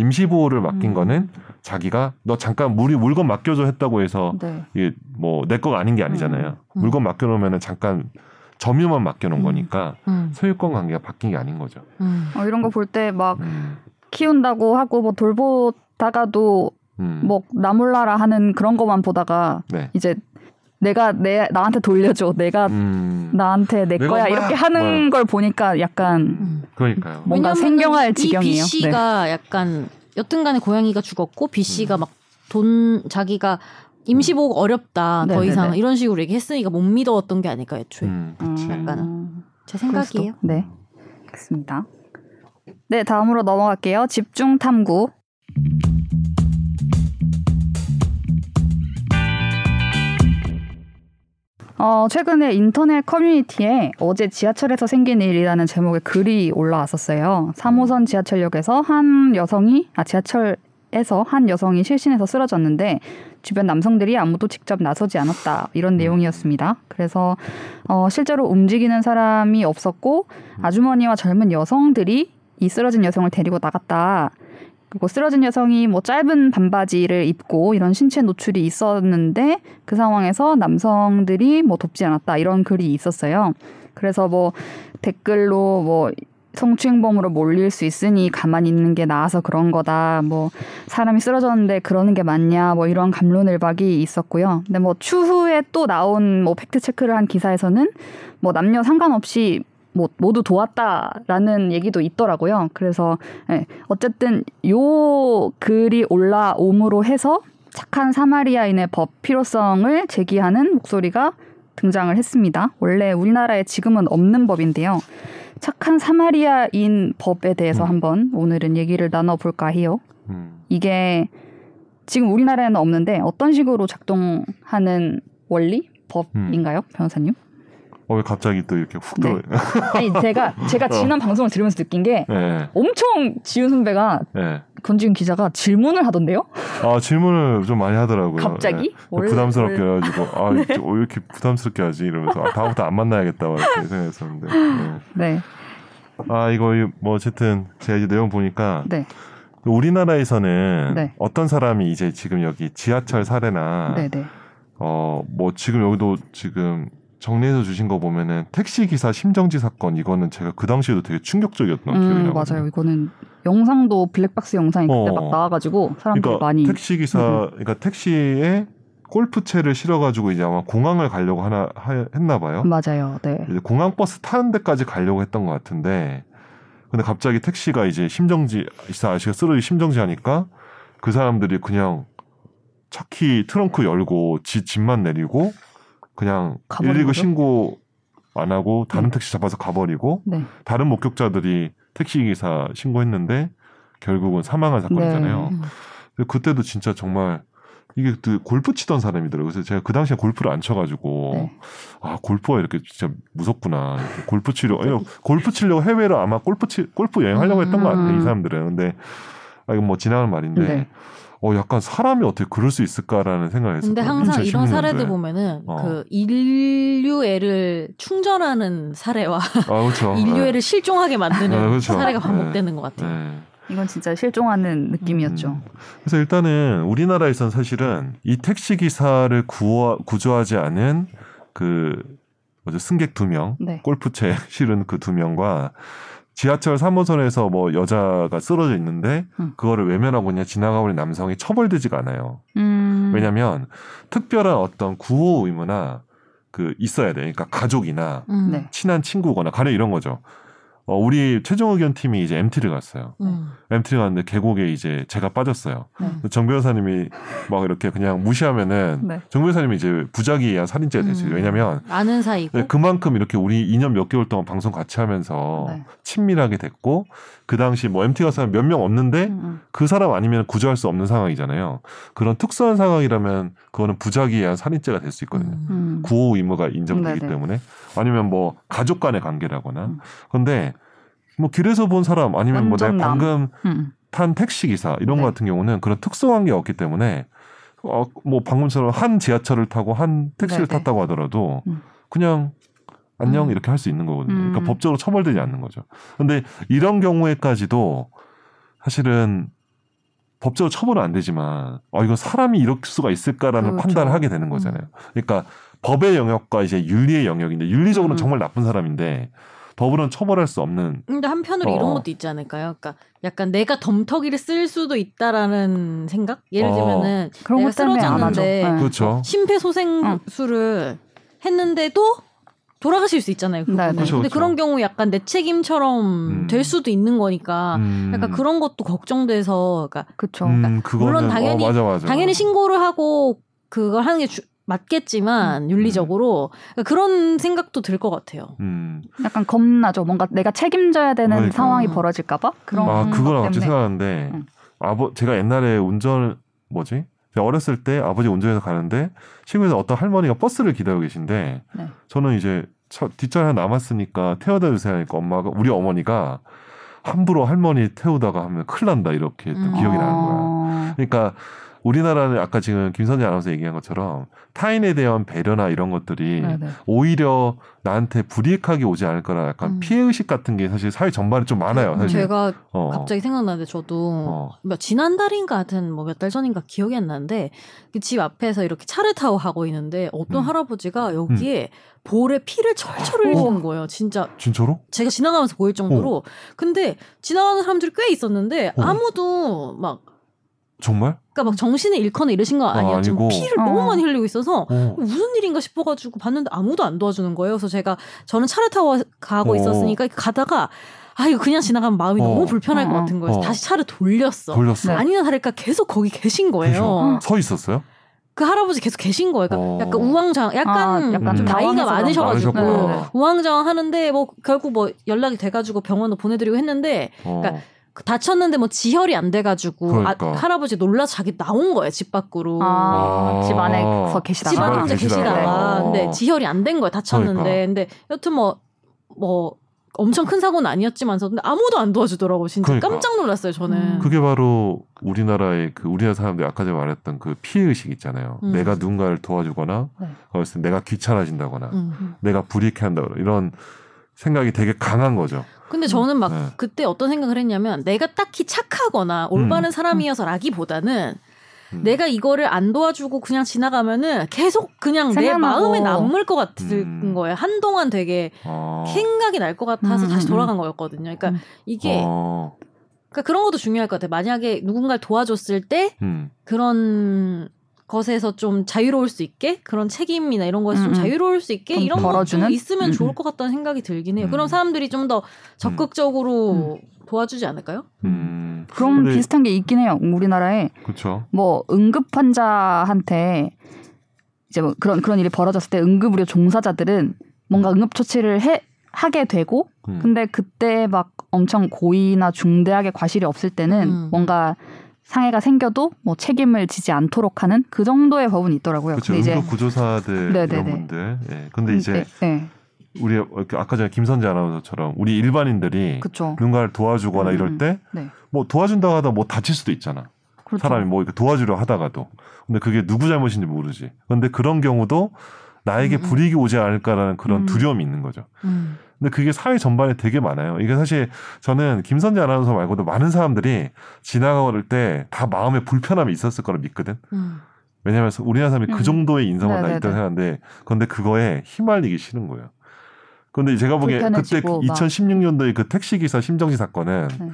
임시 보호를 맡긴 음. 거는 자기가 너 잠깐 물이 물건 맡겨줘 했다고 해서 네. 이게 뭐 내 거가 아닌 게 아니잖아요. 음. 물건 맡겨놓으면은 잠깐 점유만 맡겨놓은 음. 거니까 음, 소유권 관계가 바뀐 게 아닌 거죠. 음. 어, 이런 거 볼 때막 음. 키운다고 하고 뭐 돌보다가도 음. 뭐 나몰라라 하는 그런 것만 보다가 네. 이제 내가 내 나한테 돌려줘 내가 음. 나한테 내 내가 거야. 이렇게 하는 뭐. 걸 보니까 약간 음. 그러니까요. 뭔가 생경할 이 지경이에요. B 씨가 약간 여튼간에 고양이가 죽었고 B 씨가 음. 막돈 자기가 임시보호가 어렵다 더 네네네. 이상 이런 식으로 얘기했으니까 못 믿어왔던 게 아닐까 애초에 음, 음. 약간은. 제. 생각이에요. 네, 알겠습니다. 네, 다음으로 넘어갈게요. 집중 탐구. 어, 최근에 인터넷 커뮤니티에 어제 지하철에서 생긴 일이라는 제목의 글이 올라왔었어요. 3호선 지하철역에서 한 여성이, 아, 지하철에서 한 여성이 실신해서 쓰러졌는데 주변 남성들이 아무도 직접 나서지 않았다. 이런 내용이었습니다. 그래서 어, 실제로 움직이는 사람이 없었고 아주머니와 젊은 여성들이 이 쓰러진 여성을 데리고 나갔다. 그리고 쓰러진 여성이 뭐 짧은 반바지를 입고 이런 신체 노출이 있었는데 그 상황에서 남성들이 뭐 돕지 않았다 이런 글이 있었어요. 그래서 뭐 댓글로 뭐 성추행범으로 몰릴 수 있으니 가만히 있는 게 나아서 그런 거다. 뭐 사람이 쓰러졌는데 그러는 게 맞냐. 뭐 이런 감론을박이 있었고요. 근데 뭐 추후에 또 나온 뭐 팩트 체크를 한 기사에서는 뭐 남녀 상관없이 뭐 모두 도왔다라는 얘기도 있더라고요. 그래서 예, 어쨌든 요 글이 올라옴으로 해서 착한 사마리아인의 법 필요성을 제기하는 목소리가 등장을 했습니다. 원래 우리나라에 지금은 없는 법인데요. 착한 사마리아인 법에 대해서 음. 한번 오늘은 얘기를 나눠볼까 해요. 음. 이게 지금 우리나라에는 없는데 어떤 식으로 작동하는 원리 법인가요, 변호사님? 어, 왜 갑자기 또 이렇게 훅 네. 들어? 아니 제가 제가 지난 방송을 들으면서 느낀 게 네, 엄청 지훈 선배가 네. 권지훈 기자가 질문을 하던데요? 아 질문을 좀 많이 하더라고요. 갑자기? 네. 원래- 부담스럽게 원래- 해가지고 아 왜 이렇게 부담스럽게 하지 이러면서 아, 다음부터 안 만나야겠다 막 이렇게 생각했었는데. 네. 네, 아 이거 뭐 어쨌든 제가 이제 내용 보니까 네, 우리나라에서는 네. 어떤 사람이 이제 지금 여기 지하철 사례나 네, 네. 어뭐 지금 여기도 지금 정리해서 주신 거 보면은 택시 기사 심정지 사건 이거는 제가 그 당시에도 되게 충격적이었던 기억이 음, 나거든요. 맞아요. 이거는 영상도 블랙박스 영상이 그때 어. 막 나와가지고 사람들이 그러니까 많이 택시 기사 음, 그러니까 택시에 골프채를 실어가지고 이제 아마 공항을 가려고 하나 하, 했나 봐요. 맞아요. 네, 이제 공항 버스 타는 데까지 가려고 했던 것 같은데 근데 갑자기 택시가 이제 심정지 이사 아저씨가 쓰러지 심정지 하니까 그 사람들이 그냥 차키 트렁크 열고 지 집만 내리고 그냥 가버린 119 거죠? 신고 안 하고 다른 음. 택시 잡아서 가버리고 네, 다른 목격자들이 택시 기사 신고했는데 결국은 사망한 사건이잖아요. 음. 근데 그때도 진짜 정말 이게 그 골프 치던 사람이더라고요. 그래서 제가 그 당시에 골프를 안 쳐가지고 네. 아 골프가 이렇게 진짜 무섭구나. 이렇게 골프 치려 아니, 골프 치려고 해외로 아마 골프 치 골프 여행하려고 했던 것 같아 이 음. 사람들은. 근데 아 이건 뭐 지나가는 말인데 네. 어 약간 사람이 어떻게 그럴 수 있을까라는 생각을 했어요. 근데 항상 이런 사례들 보면은 어. 그 인류애를 충전하는 사례와 아 그렇죠. 인류애를 실종하게 만드는 아, 그렇죠. 사례가 네. 반복되는 것 같아요. 네. 이건 진짜 실종하는 느낌이었죠. 음. 그래서 일단은 우리나라에선 사실은 이 택시 기사를 구호, 구조하지 않은 그 뭐죠 승객 두 명, 네. 골프채 실은 그 두 명과 지하철 3호선에서 뭐 여자가 쓰러져 있는데 음. 그거를 외면하고 그냥 지나가버린 남성이 처벌되지가 않아요. 음, 왜냐하면 특별한 어떤 구호 의무나 그 있어야 돼. 그러니까 가족이나 음. 네. 친한 친구거나 가령 이런 거죠. 어, 우리 최종 의견 팀이 이제 MT를 갔어요. 음. MT를 갔는데 계곡에 이제 제가 빠졌어요. 음. 정 변호사님이 막 이렇게 그냥 무시하면은 네. 정 변호사님이 이제 부작위야 살인죄가 될수 있어요. 음. 왜냐하면 아는 사이고 네, 그만큼 이렇게 우리 2년 몇 개월 동안 방송 같이 하면서 네. 친밀하게 됐고 그 당시 뭐 MT 가 사람 몇명 없는데 음, 음. 그 사람 아니면 구조할 수 없는 상황이잖아요. 그런 특수한 상황이라면 그거는 부작위에 의한 살인죄가 될 수 있거든요. 음. 음. 구호 의무가 인정되기 네네. 때문에 아니면 뭐 가족 간의 관계라거나 음. 근데 뭐 길에서 본 사람 아니면 뭐 내가. 방금 음. 탄 택시 기사 이런 네. 거 같은 경우는 그런 특수한 게 없기 때문에 어, 뭐 방금처럼 한 지하철을 타고 한 택시를 네네. 탔다고 하더라도 음. 그냥 안녕 음. 이렇게 할 수 있는 거거든요. 그러니까 음. 법적으로 처벌되지 않는 거죠. 근데 이런 경우에까지도 사실은 법적으로 처벌은 안 되지만 어 이건 사람이 이럴 수가 있을까라는 그렇죠. 판단을 하게 되는 거잖아요. 그러니까 법의 영역과 이제 윤리의 영역인데 윤리적으로는 음. 정말 나쁜 사람인데 법으로는 처벌할 수 없는 근데 한편으로 어. 이런 것도 있지 않을까요? 그러니까 약간 내가 덤터기를 쓸 수도 있다라는 생각? 예를 어. 들면은 그런 내가. 쓰러졌는데 네. 그렇죠. 심폐소생술을 했는데도 돌아가실 수 있잖아요. 네, 네. 그렇죠, 근데 그렇죠. 그런 경우 약간 내 책임처럼 음. 될 수도 있는 거니까 음. 약간 그런 것도 걱정돼서 그러니까 그쵸. 음, 그거는 물론 당연히- 어, 맞아, 맞아. 당연히 신고를 하고 그걸 하는 게 주- 맞겠지만 윤리적으로 그러니까 그런 생각도 들 것 같아요. 음. 약간 겁나죠. 뭔가 내가 책임져야 되는 그러니까. 상황이 벌어질까봐 그런 아, 때문에. 생각나는데, 음. 아버, 제가 옛날에 운전, 뭐지? 제가 어렸을 때 아버지 운전해서 가는데, 시골에서 어떤 할머니가 버스를 기다리고 계신데, 네. 저는 이제 차, 뒷자리 하나 남았으니까 태워다 주세요 하니까 엄마가, 우리 어머니가 함부로 할머니 태우다가 하면 큰일 난다, 이렇게 또 음. 기억이 나는 거야. 어, 그러니까 우리나라는 아까 지금 김선재 아나운서 얘기한 것처럼 타인에 대한 배려나 이런 것들이 네네. 오히려 나한테 불이익하게 오지 않을 거라 약간 음. 피해 의식 같은 게 사실 사회 전반에 좀 많아요. 사실. 제가 어. 갑자기 생각나는데 저도 어. 몇 지난달인가 하여튼 뭐 몇 달 전인가 기억이 안 나는데 그 집 앞에서 이렇게 차를 타고 가고 있는데 어떤 음. 할아버지가 여기에 볼에 피를 철철 흘리는 거예요. 진짜 진짜로? 제가 지나가면서 보일 정도로. 근데 지나가는 사람들이 꽤 있었는데 어. 아무도 막 정말? 그러니까 막 정신을 잃거나 이러신 건 어, 아니었지만 아니고. 피를 어. 너무 많이 흘리고 있어서 어. 무슨 일인가 싶어가지고 봤는데 아무도 안 도와주는 거예요. 그래서 제가 저는 차를 타고 가고 어. 있었으니까 가다가 아 이거 그냥 지나가면 마음이 어. 너무 불편할 것 어. 같은 거예요. 어. 다시 차를 돌렸어. 돌렸어. 네. 아니나 다를까 계속 거기 계신 거예요. 서 있었어요? 그 할아버지 계속 계신 거예요. 그러니까 어. 약간 우왕좌왕, 약간, 아, 약간 좀 나이가 당황해서 많으셔가지고 그런 거. 네네네. 우왕좌왕 하는데 뭐 결국 뭐 연락이 돼가지고 병원으로 보내드리고 했는데 어. 그러니까 그 다쳤는데 뭐 지혈이 안 돼가지고 그러니까. 아, 할아버지 놀라서 자기 나온 거예요 집 밖으로. 아, 아. 집 안에서 계시다가 집 안에 혼자 계시다가. 계시다가 어. 근데 지혈이 안 된 거예요 다쳤는데 그러니까. 근데 여튼 뭐뭐 엄청 큰 사고는 아니었지만서 근데 아무도 안 도와주더라고 요 진짜 그러니까. 깜짝 놀랐어요 저는 음. 그게 바로 우리나라의 그 우리나라 사람들이 아까 전에 말했던 그 피해 의식 있잖아요. 음. 내가 누군가를 도와주거나 네. 그랬을 때 내가 귀찮아진다거나 음. 내가 불이익해 한다거나 이런 생각이 되게 강한 거죠. 근데 저는 막 네. 그때 어떤 생각을 했냐면 내가 딱히 착하거나 올바른 사람이어서라기보다는 음. 내가 이거를 안 도와주고 그냥 지나가면은 계속 그냥 내 생각나고. 마음에 남을 것 같은 음. 거예요. 한동안 되게 어. 생각이 날 것 같아서 음, 다시 음, 돌아간 거였거든요. 그러니까 음. 이게 어. 그러니까 그런 것도 중요할 것 같아요. 만약에 누군가를 도와줬을 때 음. 그런 것에서 좀 자유로울 수 있게 그런 책임이나 이런 것에서 좀 음, 음. 자유로울 수 있게 좀 이런 덜어주는? 있으면 음, 좋을 음. 것 같다는 생각이 들긴 해요. 음. 그럼 사람들이 좀 더 적극적으로 도와주지 않을까요? 음. 그런 근데- 비슷한 게 있긴 해요. 우리나라에 그렇죠. 뭐 응급 환자한테 이제 뭐 그런 그런 일이 벌어졌을 때 응급 의료 종사자들은 뭔가 응급 처치를 해 하게 되고 음. 근데 그때 막 엄청 고의나 중대하게 과실이 없을 때는 음. 뭔가 상해가 생겨도 뭐 책임을 지지 않도록 하는 그 정도의 법은 있더라고요. 그렇죠. 근데 이제 구조사들 네네네. 이런 분들. 예. 근데 이제 네, 네, 우리 아까 전에 김선재 아나운서처럼 우리 일반인들이 그렇죠. 누군가를 도와주거나 음, 이럴 때뭐 네. 도와준다고 하다 뭐 다칠 수도 있잖아. 그렇죠. 사람이 뭐 이렇게 도와주려 하다가도. 근데 그게 누구 잘못인지 모르지. 근데 그런 경우도 나에게 음, 음. 불이익이 오지 않을까라는 그런 음. 두려움이 있는 거죠. 음. 근데 그게 사회 전반에 되게 많아요. 이게 사실 저는 김선재 아나운서 말고도 많은 사람들이 지나가올 때다 마음에 불편함이 있었을 거라 믿거든. 음. 왜냐하면 우리나라 사람이 그 음. 정도의 인성은 다 네네네. 있다고 생각하는데 그런데 그거에 휘말리기 싫은 거예요. 근데 제가 보기에 그때 불편해지고 막. 2016년도에 그 택시기사 심정지 사건은 네.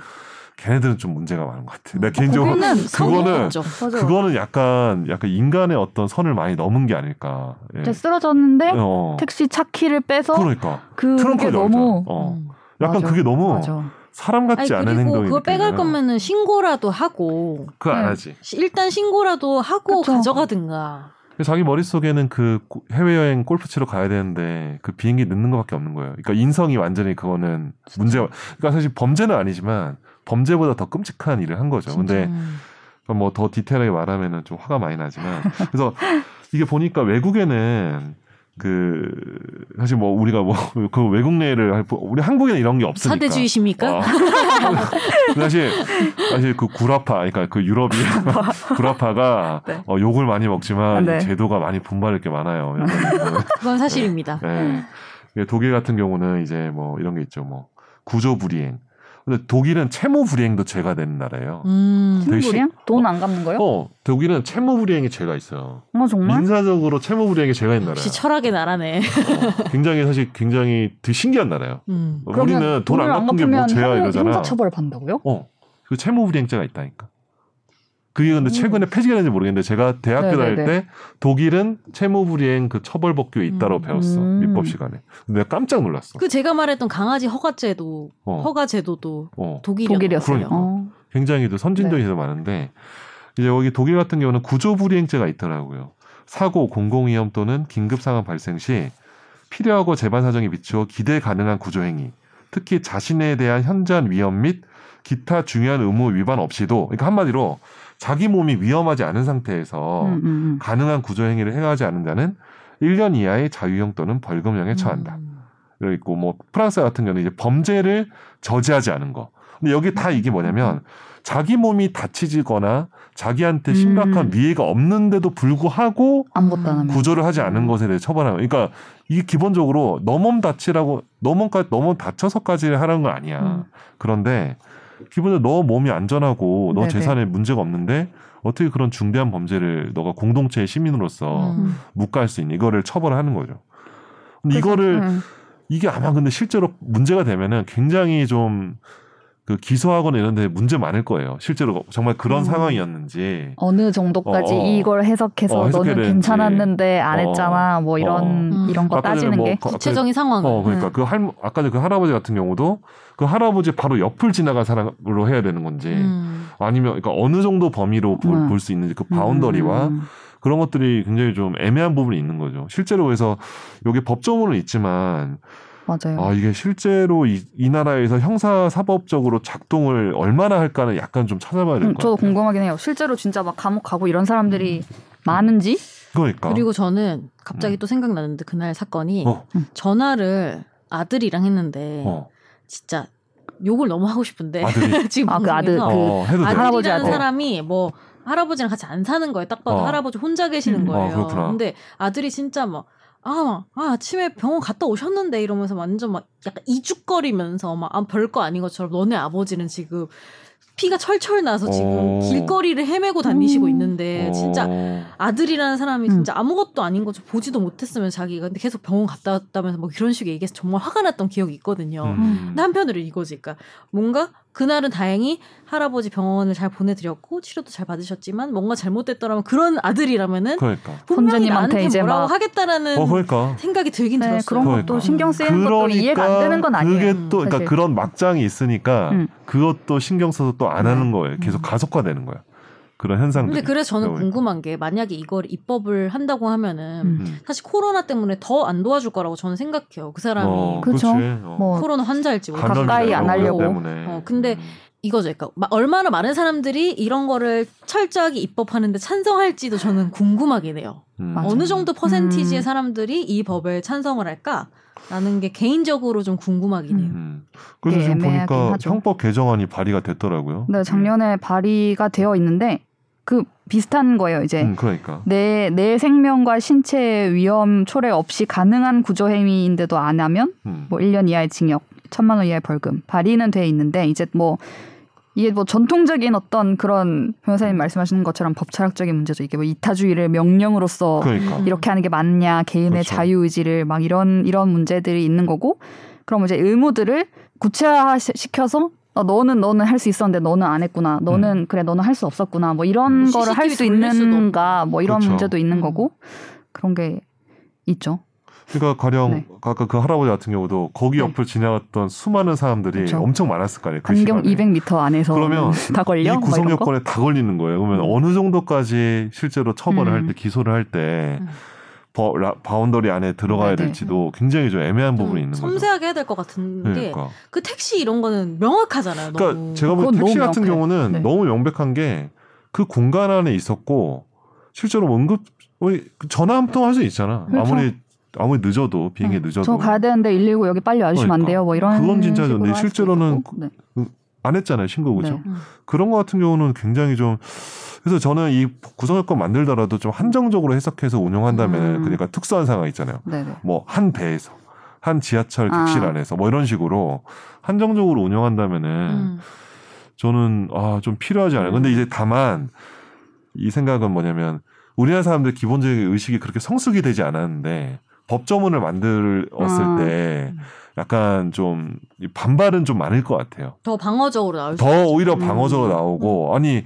걔네들은 좀 문제가 많은 것 같아. 음. 내가 개인적으로 그거는. 그거는 약간 약간 인간의 어떤 선을 많이 넘은 게 아닐까. 예. 쓰러졌는데 어. 택시 차 키를 빼서 그러니까 그게 트렁크를 너무. 어. 음. 약간 맞아. 그게 너무 맞아. 사람 같지 아니 않은 행동이 그걸 빼갈. 거면은 신고라도 하고 그거 안 네. 하지. 시- 일단 신고라도 하고 그쵸. 가져가든가. 자기 머릿속에는 그 고- 해외여행 골프 치러 가야 되는데 그 비행기 늦는 것밖에 없는 거예요. 그러니까 인성이 완전히 그거는 문제가 그러니까 사실 범죄는 아니지만 범죄보다 더 끔찍한 일을 한 거죠. 근데 음. 뭐더 디테일하게 말하면은 좀 화가 많이 나지만 그래서 이게 보니까 외국에는 그 사실 뭐 우리가 뭐 그 외국 내를 할 우리 한국에는 이런 게 없으니까 사대주의십니까? 어. 사실 사실 그 구라파 그러니까 그 유럽이 구라파가 네. 어, 욕을 많이 먹지만 네. 이 제도가 많이 분발할 게 많아요. 약간 그건 사실입니다. 네. 독일 같은 경우는 이제 뭐 이런 게 있죠. 뭐 구조 불이행 근데 독일은 채무 불이행도 죄가 되는 나라예요. 음. 시- 불이행? 돈 안 갚는 거요? 어, 독일은 채무 불이행이 죄가 있어요. 어 정말? 민사적으로 채무 불이행이 죄가 있는 나라예요. 역시 철학의 나라네. 어, 굉장히 사실 굉장히 되게 신기한 나라예요. 음. 우리는 돈 안 갚은 게뭐 죄야 형- 이러잖아. 형사처벌 받는다고요? 어, 그 채무 불이행죄가 있다니까. 그게 근데 최근에 폐지가 됐는지 모르겠는데 제가 대학교 음. 네네네. 다닐 때 독일은 채무 불이행 그 처벌 법규에 있다고 음. 배웠어 음. 민법 시간에. 근데 내가 깜짝 놀랐어. 그 제가 말했던 강아지 허가제도 어. 허가제도도 어. 독일이었어요. 독일이었어요. 그러니까. 어. 굉장히 또 선진적인 네. 많은데 이제 여기 독일 같은 경우는 구조불이행죄가 있더라고요. 사고, 공공위험 또는 긴급 상황 발생 시 필요하고 재반 사정에 비추어 기대 가능한 구조행위, 특히 자신에 대한 현저한 위험 및 기타 중요한 의무 위반 없이도, 그러니까 한마디로 자기 몸이 위험하지 않은 상태에서 음, 음, 음. 가능한 구조 행위를 행하지 않는 자는 1년 이하의 자유형 또는 벌금형에 처한다. 음. 여기 있고 뭐 프랑스 같은 경우는 이제 범죄를 저지하지 않은 거. 근데 여기 다 이게 뭐냐면 자기 몸이 다치지거나 자기한테 심각한 음. 위해가 없는데도 불구하고. 구조를 하지 않은 것에 대해 처벌하는. 그러니까 이게 기본적으로 너몸 다치라고 너 몸까지 너몸 다쳐서까지 하라는 건 아니야. 음. 그런데 기본적으로 너 몸이 안전하고 너 네네. 재산에 문제가 없는데 어떻게 그런 중대한 범죄를 너가 공동체의 시민으로서 음. 묵과할 수 있니? 이거를 처벌하는 거죠. 근데 그래서, 이거를 음. 이게 아마 근데 실제로 문제가 되면은 굉장히 좀 그 기소하거나 이런 데 문제 많을 거예요. 실제로 정말 그런 음. 상황이었는지. 어느 정도까지 어, 어. 이걸 해석해서 어, 너는. 괜찮았는데 안 어. 했잖아. 뭐 이런 어. 이런 거 아까 전에 따지는 뭐 게. 거- 구체적인 상황을. 어, 그러니까 음. 그 할, 아까 그 할아버지 같은 경우도 그 할아버지 바로 옆을 지나간 사람으로 해야 되는 건지 음. 아니면 그러니까 어느 정도 범위로 음. 볼수 있는지 그 boundary와 음. 그런 것들이 굉장히 좀 애매한 부분이 있는 거죠. 실제로 그래서 여기 법조문은 있지만 맞아요. 아 이게 실제로 이, 이 나라에서 형사 사법적으로 작동을 얼마나 할까는 약간 좀 찾아봐야 될 음, 것 저도 같아요. 궁금하긴 해요. 실제로 진짜 막 감옥 가고 이런 사람들이 많은지? 그러니까 그리고 저는 갑자기 또 생각나는데 그날 사건이 어, 전화를 아들이랑 했는데 어, 진짜 욕을 너무 하고 싶은데 지금 아, 그 아들, 방송에서 어, 아들이라는 아들. 사람이 뭐 할아버지랑 같이 안 사는 거예요. 딱 봐도 어. 할아버지 혼자 계시는 음. 거예요. 어, 그렇구나. 근데 아들이 진짜 막 아, 아, 아침에 병원 갔다 오셨는데 이러면서 완전 막 약간 이죽거리면서 막 아, 별거 아닌 것처럼 너네 아버지는 지금 피가 철철 나서 지금 어. 길거리를 헤매고 다니시고 음. 있는데 진짜 어, 아들이라는 사람이 음. 진짜 아무것도 아닌 것처럼 보지도 못했으면 자기가 근데 계속 병원 갔다 왔다면서 뭐 이런 식의 얘기해서 정말 화가 났던 기억이 있거든요. 음. 근데 한편으로 이거지. 그러니까 뭔가 그날은 다행히 할아버지 병원을 잘 보내드렸고 치료도 잘 받으셨지만 뭔가 잘못됐더라면 그런 아들이라면은 그러니까 분명히 나한테 이제 뭐라고 막- 하겠다라는 어 그러니까 생각이 들긴 네, 들었어요. 그런 것도 그러니까. 신경 쓰이는 것도 이해가 안 되는 건 아니에요. 그게 또 그러니까 사실. 그런 막장이 있으니까 음. 그것도 신경 써서 또 안 하는 네. 거예요. 계속 음. 가속화되는 거야. 그런 현상들이. 근데 그래서 저는 궁금한 게 만약에 이걸 입법을 한다고 하면은 음. 사실 코로나 때문에 더 안 도와줄 거라고 저는 생각해요. 그 사람이 어, 그쵸. 그치. 어. 뭐 코로나 환자일지 모르 감염이나 가까이 안거 하려고. 어, 근데 음. 이거죠. 그러니까 마- 얼마나 많은 사람들이 이런 거를 철저하게 입법하는데 찬성할지도 저는 궁금하긴 해요. 음. 어느 정도 퍼센티지의 음. 사람들이 이 법에 찬성을 할까 라는 게 개인적으로 좀 궁금하긴 해요. 음. 그래서 네, 지금 보니까 하죠. 형법 개정안이 발의가 됐더라고요. 네, 작년에 발의가 되어 있는데 그 비슷한 거예요. 이제 음, 그러니까. 내, 내 생명과 신체 위험 초래 없이 가능한 구조 행위인데도 안 하면 음. 뭐 1년 이하의 징역, 천만 원 이하의 벌금 발의는 돼 있는데 이제 뭐 이게 뭐 전통적인 어떤 그런 변호사님 말씀하시는 것처럼 법 철학적인 문제죠. 이게 뭐 이타주의를 명령으로서 그러니까. 음. 이렇게 하는 게 맞냐, 개인의 그렇죠. 자유 의지를 막 이런 이런 문제들이 있는 거고, 그럼 이제 의무들을 구체화 시- 시켜서 어, 너는 너는 할 수 있었는데 너는 안 했구나. 너는 그래 너는 할 수 없었구나. 뭐 이런 음, 거를 할 수 있는가, 뭐 이런 그렇죠. 문제도 있는 음. 거고 그런 게 있죠. 그러니까 가령 네. 아까 그 할아버지 같은 경우도 거기 네. 옆을 지나갔던 수많은 사람들이 그렇죠. 엄청 많았을 거 아니에요. 그 반경 시간에. 200m 안에서 그러면 다 걸려. 이막 구성 이런 거? 요건에 다 걸리는 거예요. 그러면 음. 어느 정도까지 실제로 처벌을 할 음. 때 기소를 할때 음. boundary 안에 들어가야 네네. 될지도 굉장히 좀 애매한 부분이 좀 있는 거죠. 섬세하게 해야 될 것 같은 게그 그러니까. 택시 이런 거는 명확하잖아요. 그러니까 너무. 제가 볼 그건 택시 너무 같은 명확해. 경우는 네. 너무 명백한 게 그 공간 안에 있었고 실제로 뭐 응급 우리 전화 한 통 할 수 있잖아. 그렇죠. 아무리 아무리 늦어도 비행기 응. 늦어도 저 가야 되는데 119 여기 빨리 와주시면 안 그러니까. 돼요. 뭐 이런 그건 진짜 수도 실제로는. 네. 안 했잖아요 신고 그죠? 네. 음. 그런 거 같은 경우는 굉장히 좀 그래서 저는 이 구성요건 만들더라도 좀 한정적으로 해석해서 운영한다면 음. 그러니까 특수한 상황 있잖아요. 네네. 뭐한 배에서 한 지하철 아. 객실 안에서 뭐 이런 식으로 한정적으로 운영한다면은 음. 저는 아 좀 필요하지 않아요. 근데 이제 다만 이 생각은 뭐냐면 우리나라 사람들 기본적인 의식이 그렇게 성숙이 되지 않았는데 법조문을 만들었을 아. 때 약간 좀 반발은 좀 많을 것 같아요. 더 방어적으로 나올 수더 오히려 음. 방어적으로 나오고 아니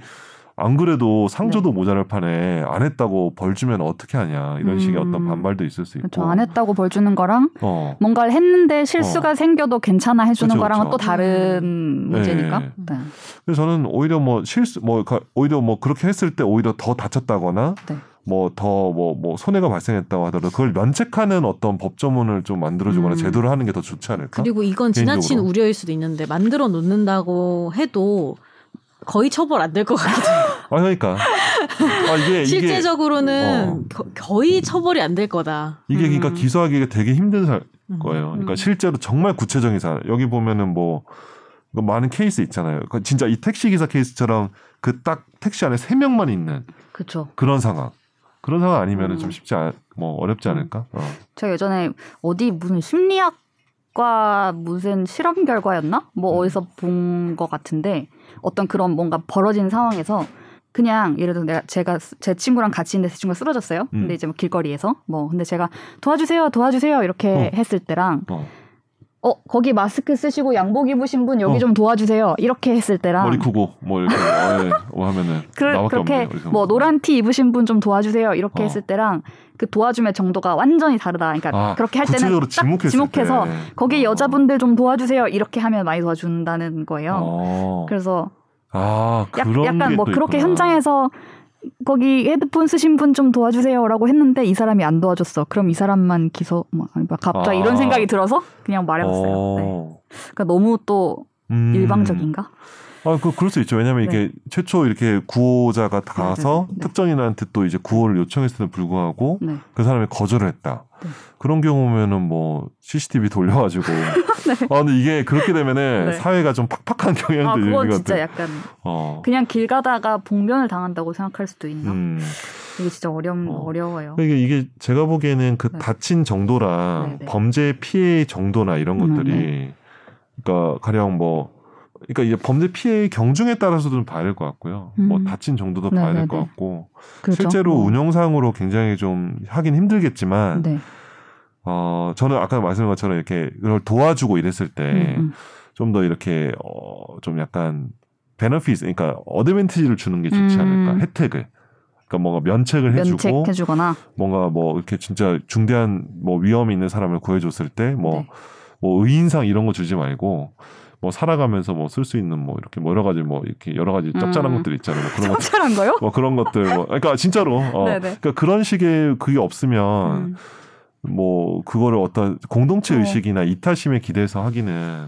안 그래도 상조도 네. 모자랄 판에 안 했다고 벌 주면 어떻게 하냐 이런 식의 음. 어떤 반발도 있을 수 있고 그렇죠. 안 했다고 벌 주는 거랑 어. 뭔가를 했는데 실수가 생겨도 괜찮아 해주는 그쵸, 거랑은 그쵸. 또 다른 네. 문제니까. 네. 그래서 저는 오히려 뭐 실수 뭐 가- 오히려 뭐 그렇게 했을 때 오히려 더 다쳤다거나 네. 뭐더뭐뭐 손해가 발생했다고 하더라도 그걸 면책하는 어떤 법조문을 좀 만들어주거나 음. 제도를 하는 게 더 좋지 않을까? 그리고 이건 지나친 개인적으로. 우려일 수도 있는데 만들어 놓는다고 해도 거의 처벌 안 될것 해요. 아 그러니까 아 이게 실제적으로는 어. 거- 거의 처벌이 안 될 거다. 이게, 이게 그러니까 음. 기소하기가 되게 힘든 사, 음. 거예요. 그러니까 음. 실제로 정말 구체적인 사안 여기 보면은 뭐 이거 많은 케이스 있잖아요. 그 진짜 이 택시 기사 케이스처럼 그 딱 택시 안에 세 명만 있는 그렇죠. 그런 상황. 그런 상황 아니면은 음. 좀 쉽지 않, 뭐 어렵지 않을까? 어. 제가 예전에 어디 무슨 심리학 과 무슨 실험 결과였나? 뭐 음. 어디서 본 것 같은데 어떤 그런 뭔가 벌어진 상황에서 그냥 예를 들어 내가 제가 쓰- 제 친구랑 같이 있는데 제 친구가 쓰러졌어요. 음. 근데 이제 뭐 길거리에서 뭐 근데 제가 도와주세요, 도와주세요 이렇게 어. 했을 때랑 어. 어 거기 마스크 쓰시고 양복 입으신 분 여기 어. 좀 도와주세요 이렇게 했을 때랑 머리 크고 뭐 이렇게 어, 예, 뭐 하면은 그, 나밖에 그렇게 없네요. 뭐 노란 티 입으신 분 좀 도와주세요 이렇게 어. 했을 때랑 그 도와줌의 정도가 완전히 다르다. 그러니까 아, 그렇게 할 때는 딱 지목해서 때. 거기 어. 여자분들 좀 도와주세요 이렇게 하면 많이 도와준다는 거예요. 어. 그래서 아 약, 그런 약간 게뭐또 그렇게 있구나. 현장에서 거기 헤드폰 쓰신 분 좀 도와주세요라고 했는데 이 사람이 안 도와줬어. 그럼 이 사람만 기소 뭐뭐 갑자기 아. 이런 생각이 들어서 그냥 말해봤어요. 네. 어. 그러니까 너무 또 음. 일방적인가? 아, 그, 그럴 수 있죠. 왜냐면 이게 최초 이렇게 구호자가 가서 네, 네, 네. 특정인한테 또 이제 구호를 요청했음에도 불구하고 네. 그 사람이 거절을 했다. 네. 그런 경우면은 뭐 CCTV 돌려가지고. 아, 근데 이게 그렇게 되면은 네. 사회가 좀 팍팍한 경향도 아 있는 것 진짜 같아요. 약간 어. 그냥 길 가다가 봉변을 당한다고 생각할 수도 있나? 음. 이게 진짜 어려운 어. 어려워요. 그러니까 이게 제가 보기에는 그 네. 다친 정도랑 네, 네. 범죄 피해 정도나 이런 음, 것들이 그러니까 가령 뭐 그러니까 이제 범죄 피해의 경중에 따라서도 좀 봐야 될 것 같고요. 뭐 음. 다친 정도도 네, 봐야 네, 될것 네. 같고 그렇죠? 실제로 어. 운영상으로 굉장히 좀 하긴 힘들겠지만 네. 어 저는 아까 말씀드린 것처럼 이렇게 이걸 도와주고 이랬을 때 음, 좀더 이렇게 어좀 약간 베너핏 그러니까 어드밴티지를 주는 게 좋지 음. 않을까 혜택을 그러니까 뭔가 면책을 음. 해주고 면책해주거나 뭔가 뭐 이렇게 진짜 중대한 뭐 위험이 있는 사람을 구해줬을 때뭐 네. 뭐 의인상 이런 거 주지 말고 뭐 살아가면서 뭐 쓸 수 있는 뭐 이렇게 뭐 여러 가지 뭐 이렇게 여러 가지 짭짤한 음. 것들 있잖아요. 뭐 그런 것 짭짤한 거요? 뭐 그런 것들 뭐 그러니까 진짜로 어 네네. 그러니까 그런 식의 그게 없으면 음. 뭐 그거를 어떤 공동체 어. 의식이나 이타심에 기대서 하기는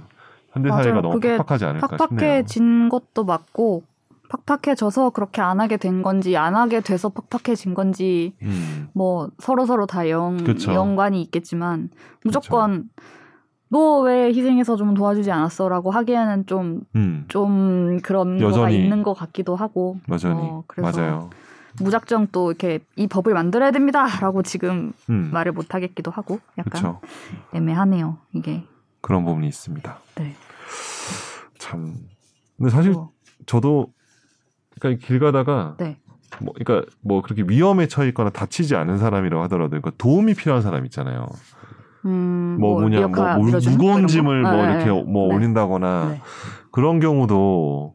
현대. 사회가 너무 팍팍하지 않을까 싶네요. 팍팍해진 것도 맞고 팍팍해져서 그렇게 안 하게 된 건지 안 하게 돼서 팍팍해진 건지 음. 뭐 서로 서로 다 연, 그쵸. 연관이 있겠지만 무조건 너 왜 희생해서 좀 도와주지 않았어라고 하기에는 좀좀 음. 그런 거가 있는 것 같기도 하고 여전히 어, 그래서 맞아요. 무작정 또 이렇게 이 법을 만들어야 됩니다라고 지금 음. 말을 못 하겠기도 하고 약간 그렇죠. 애매하네요 이게 그런 부분이 있습니다. 네. 참. 근데 사실 어, 저도 그러니까 길 가다가 네. 뭐 그러니까 뭐 그렇게 위험에 처해 있거나 다치지 않은 사람이라고 하더라도 그러니까 도움이 필요한 사람 있잖아요. 음, 뭐 뭐냐 뭐 무- 밀어주는 무거운 거? 짐을 뭐 네, 이렇게 네. 뭐 네. 올린다거나 네. 그런 경우도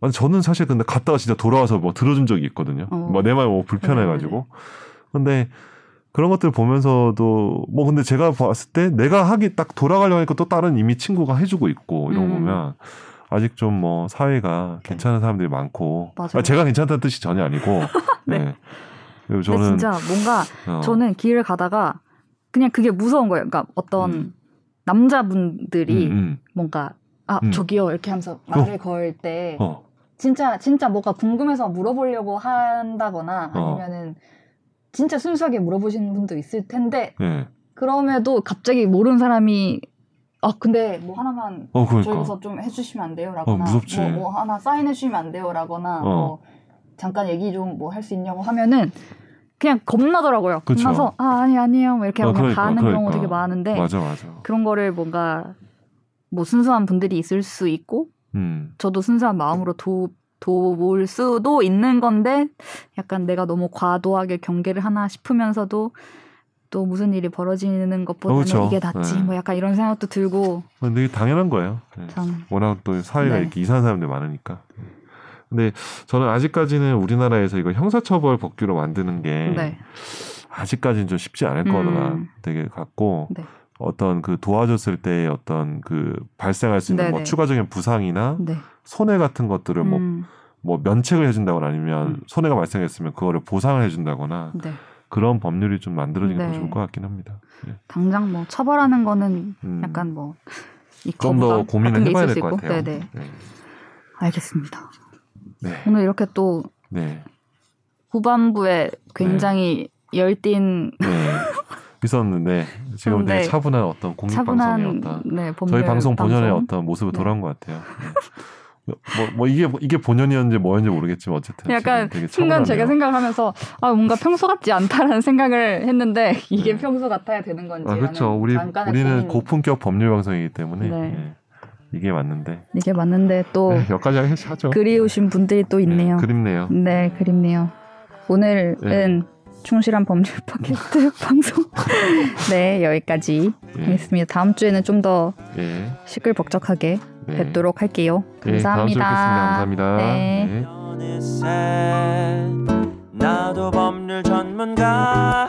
아니 저는 사실 근데 갔다가 진짜 돌아와서 뭐 들어준 적이 있거든요. 어. 뭐내말 뭐 불편해가지고. 근데 그런 것들 보면서도 뭐 근데 제가 봤을 때 내가 하기 딱 돌아가려고 하니까 또 다른 이미 친구가 해주고 있고 이런 거 음. 보면 아직 좀 뭐 사회가 괜찮은 사람들이 많고. 아, 제가 괜찮다는 뜻이 전혀 아니고 네. 네. 그리고 저는 진짜 뭔가 어, 저는 길을 가다가 그냥 그게 무서운 거예요. 그러니까 어떤 음. 남자분들이 음, 음. 뭔가 아 음. 저기요 이렇게 하면서 말을 걸때 어. 진짜 진짜 뭐가 궁금해서 물어보려고 한다거나 어. 아니면은 진짜 순수하게 물어보시는 분도 있을 텐데 네. 그럼에도 갑자기 모르는 사람이 아 근데 뭐 하나만 어 그러니까 저기서 좀 해주시면 안 돼요라거나 어. 뭐, 뭐 하나 사인해 주시면 안 돼요라거나 어. 뭐 잠깐 얘기 좀 뭐 할 수 있냐고 하면은 그냥 겁나더라고요. 그쵸. 겁나서 아 아니 아니에요 뭐 이렇게 어, 그냥 그러니까, 가는 경우 그러니까. 되게 많은데 맞아 맞아. 그런 거를 뭔가 뭐 순수한 분들이 있을 수 있고 음. 저도 순수한 마음으로 도 도울 수도 있는 건데 약간 내가 너무 과도하게 경계를 하나 싶으면서도 또 무슨 일이 벌어지는 것보다는 어, 그쵸. 이게 낫지 네. 뭐 약간 이런 생각도 들고 근데 이게 당연한 거예요. 네. 참 워낙 또 사회가 네. 이렇게 이상한 사람들이 많으니까. 근데 저는 아직까지는 우리나라에서 이거 형사처벌 법규로 만드는 게 네. 아직까지는 좀 쉽지 않을 거나 음. 되게 같고 네. 어떤 그 도와줬을 때 어떤 그 발생할 수 있는 뭐 네네. 추가적인 부상이나 네. 손해 같은 것들을 뭐, 음, 뭐 면책을 해준다거나 아니면 음. 손해가 발생했으면 그거를 보상을 해준다거나 네. 그런 법률이 좀 만들어지는 게 네. 더 좋을 것 같긴 합니다. 예. 당장 뭐 처벌하는 거는 음. 약간 뭐이좀더 고민을 게 해봐야 될수 것. 같아요. 네네. 네. 알겠습니다. 네. 오늘 이렇게 또 네. 후반부에 굉장히 열띤 네. 있었는데 지금 되게 네. 차분한 어떤 차분한 어떤 네, 저희 방송 본연의 방송. 어떤 네. 돌아온 것 같아요. 네. 뭐, 뭐 이게 이게 본연이었는지 뭐였는지 모르겠지만 어쨌든 약간 되게 순간. 제가 생각을 하면서 아 뭔가 평소 같지 않다라는 생각을 했는데 이게 네. 평소 같아야 되는 건지 아 그렇죠. 우리 우리는 고품격 법률 방송이기 때문에 네. 예. 이게 맞는데 이게 맞는데 또 네, 여기까지 하죠. 그리우신 분들이 또 있네요. 네, 그립네요. 네, 그립네요. 오늘은 네. 충실한 법률 팟캐스트 방송 네 여기까지 예. 하겠습니다. 다음 주에는 좀더 예. 시끌벅적하게 네. 뵙도록 할게요. 주에 감사합니다. 뵙겠습니다. 감사합니다. 네. 네. 나도 법률 전문가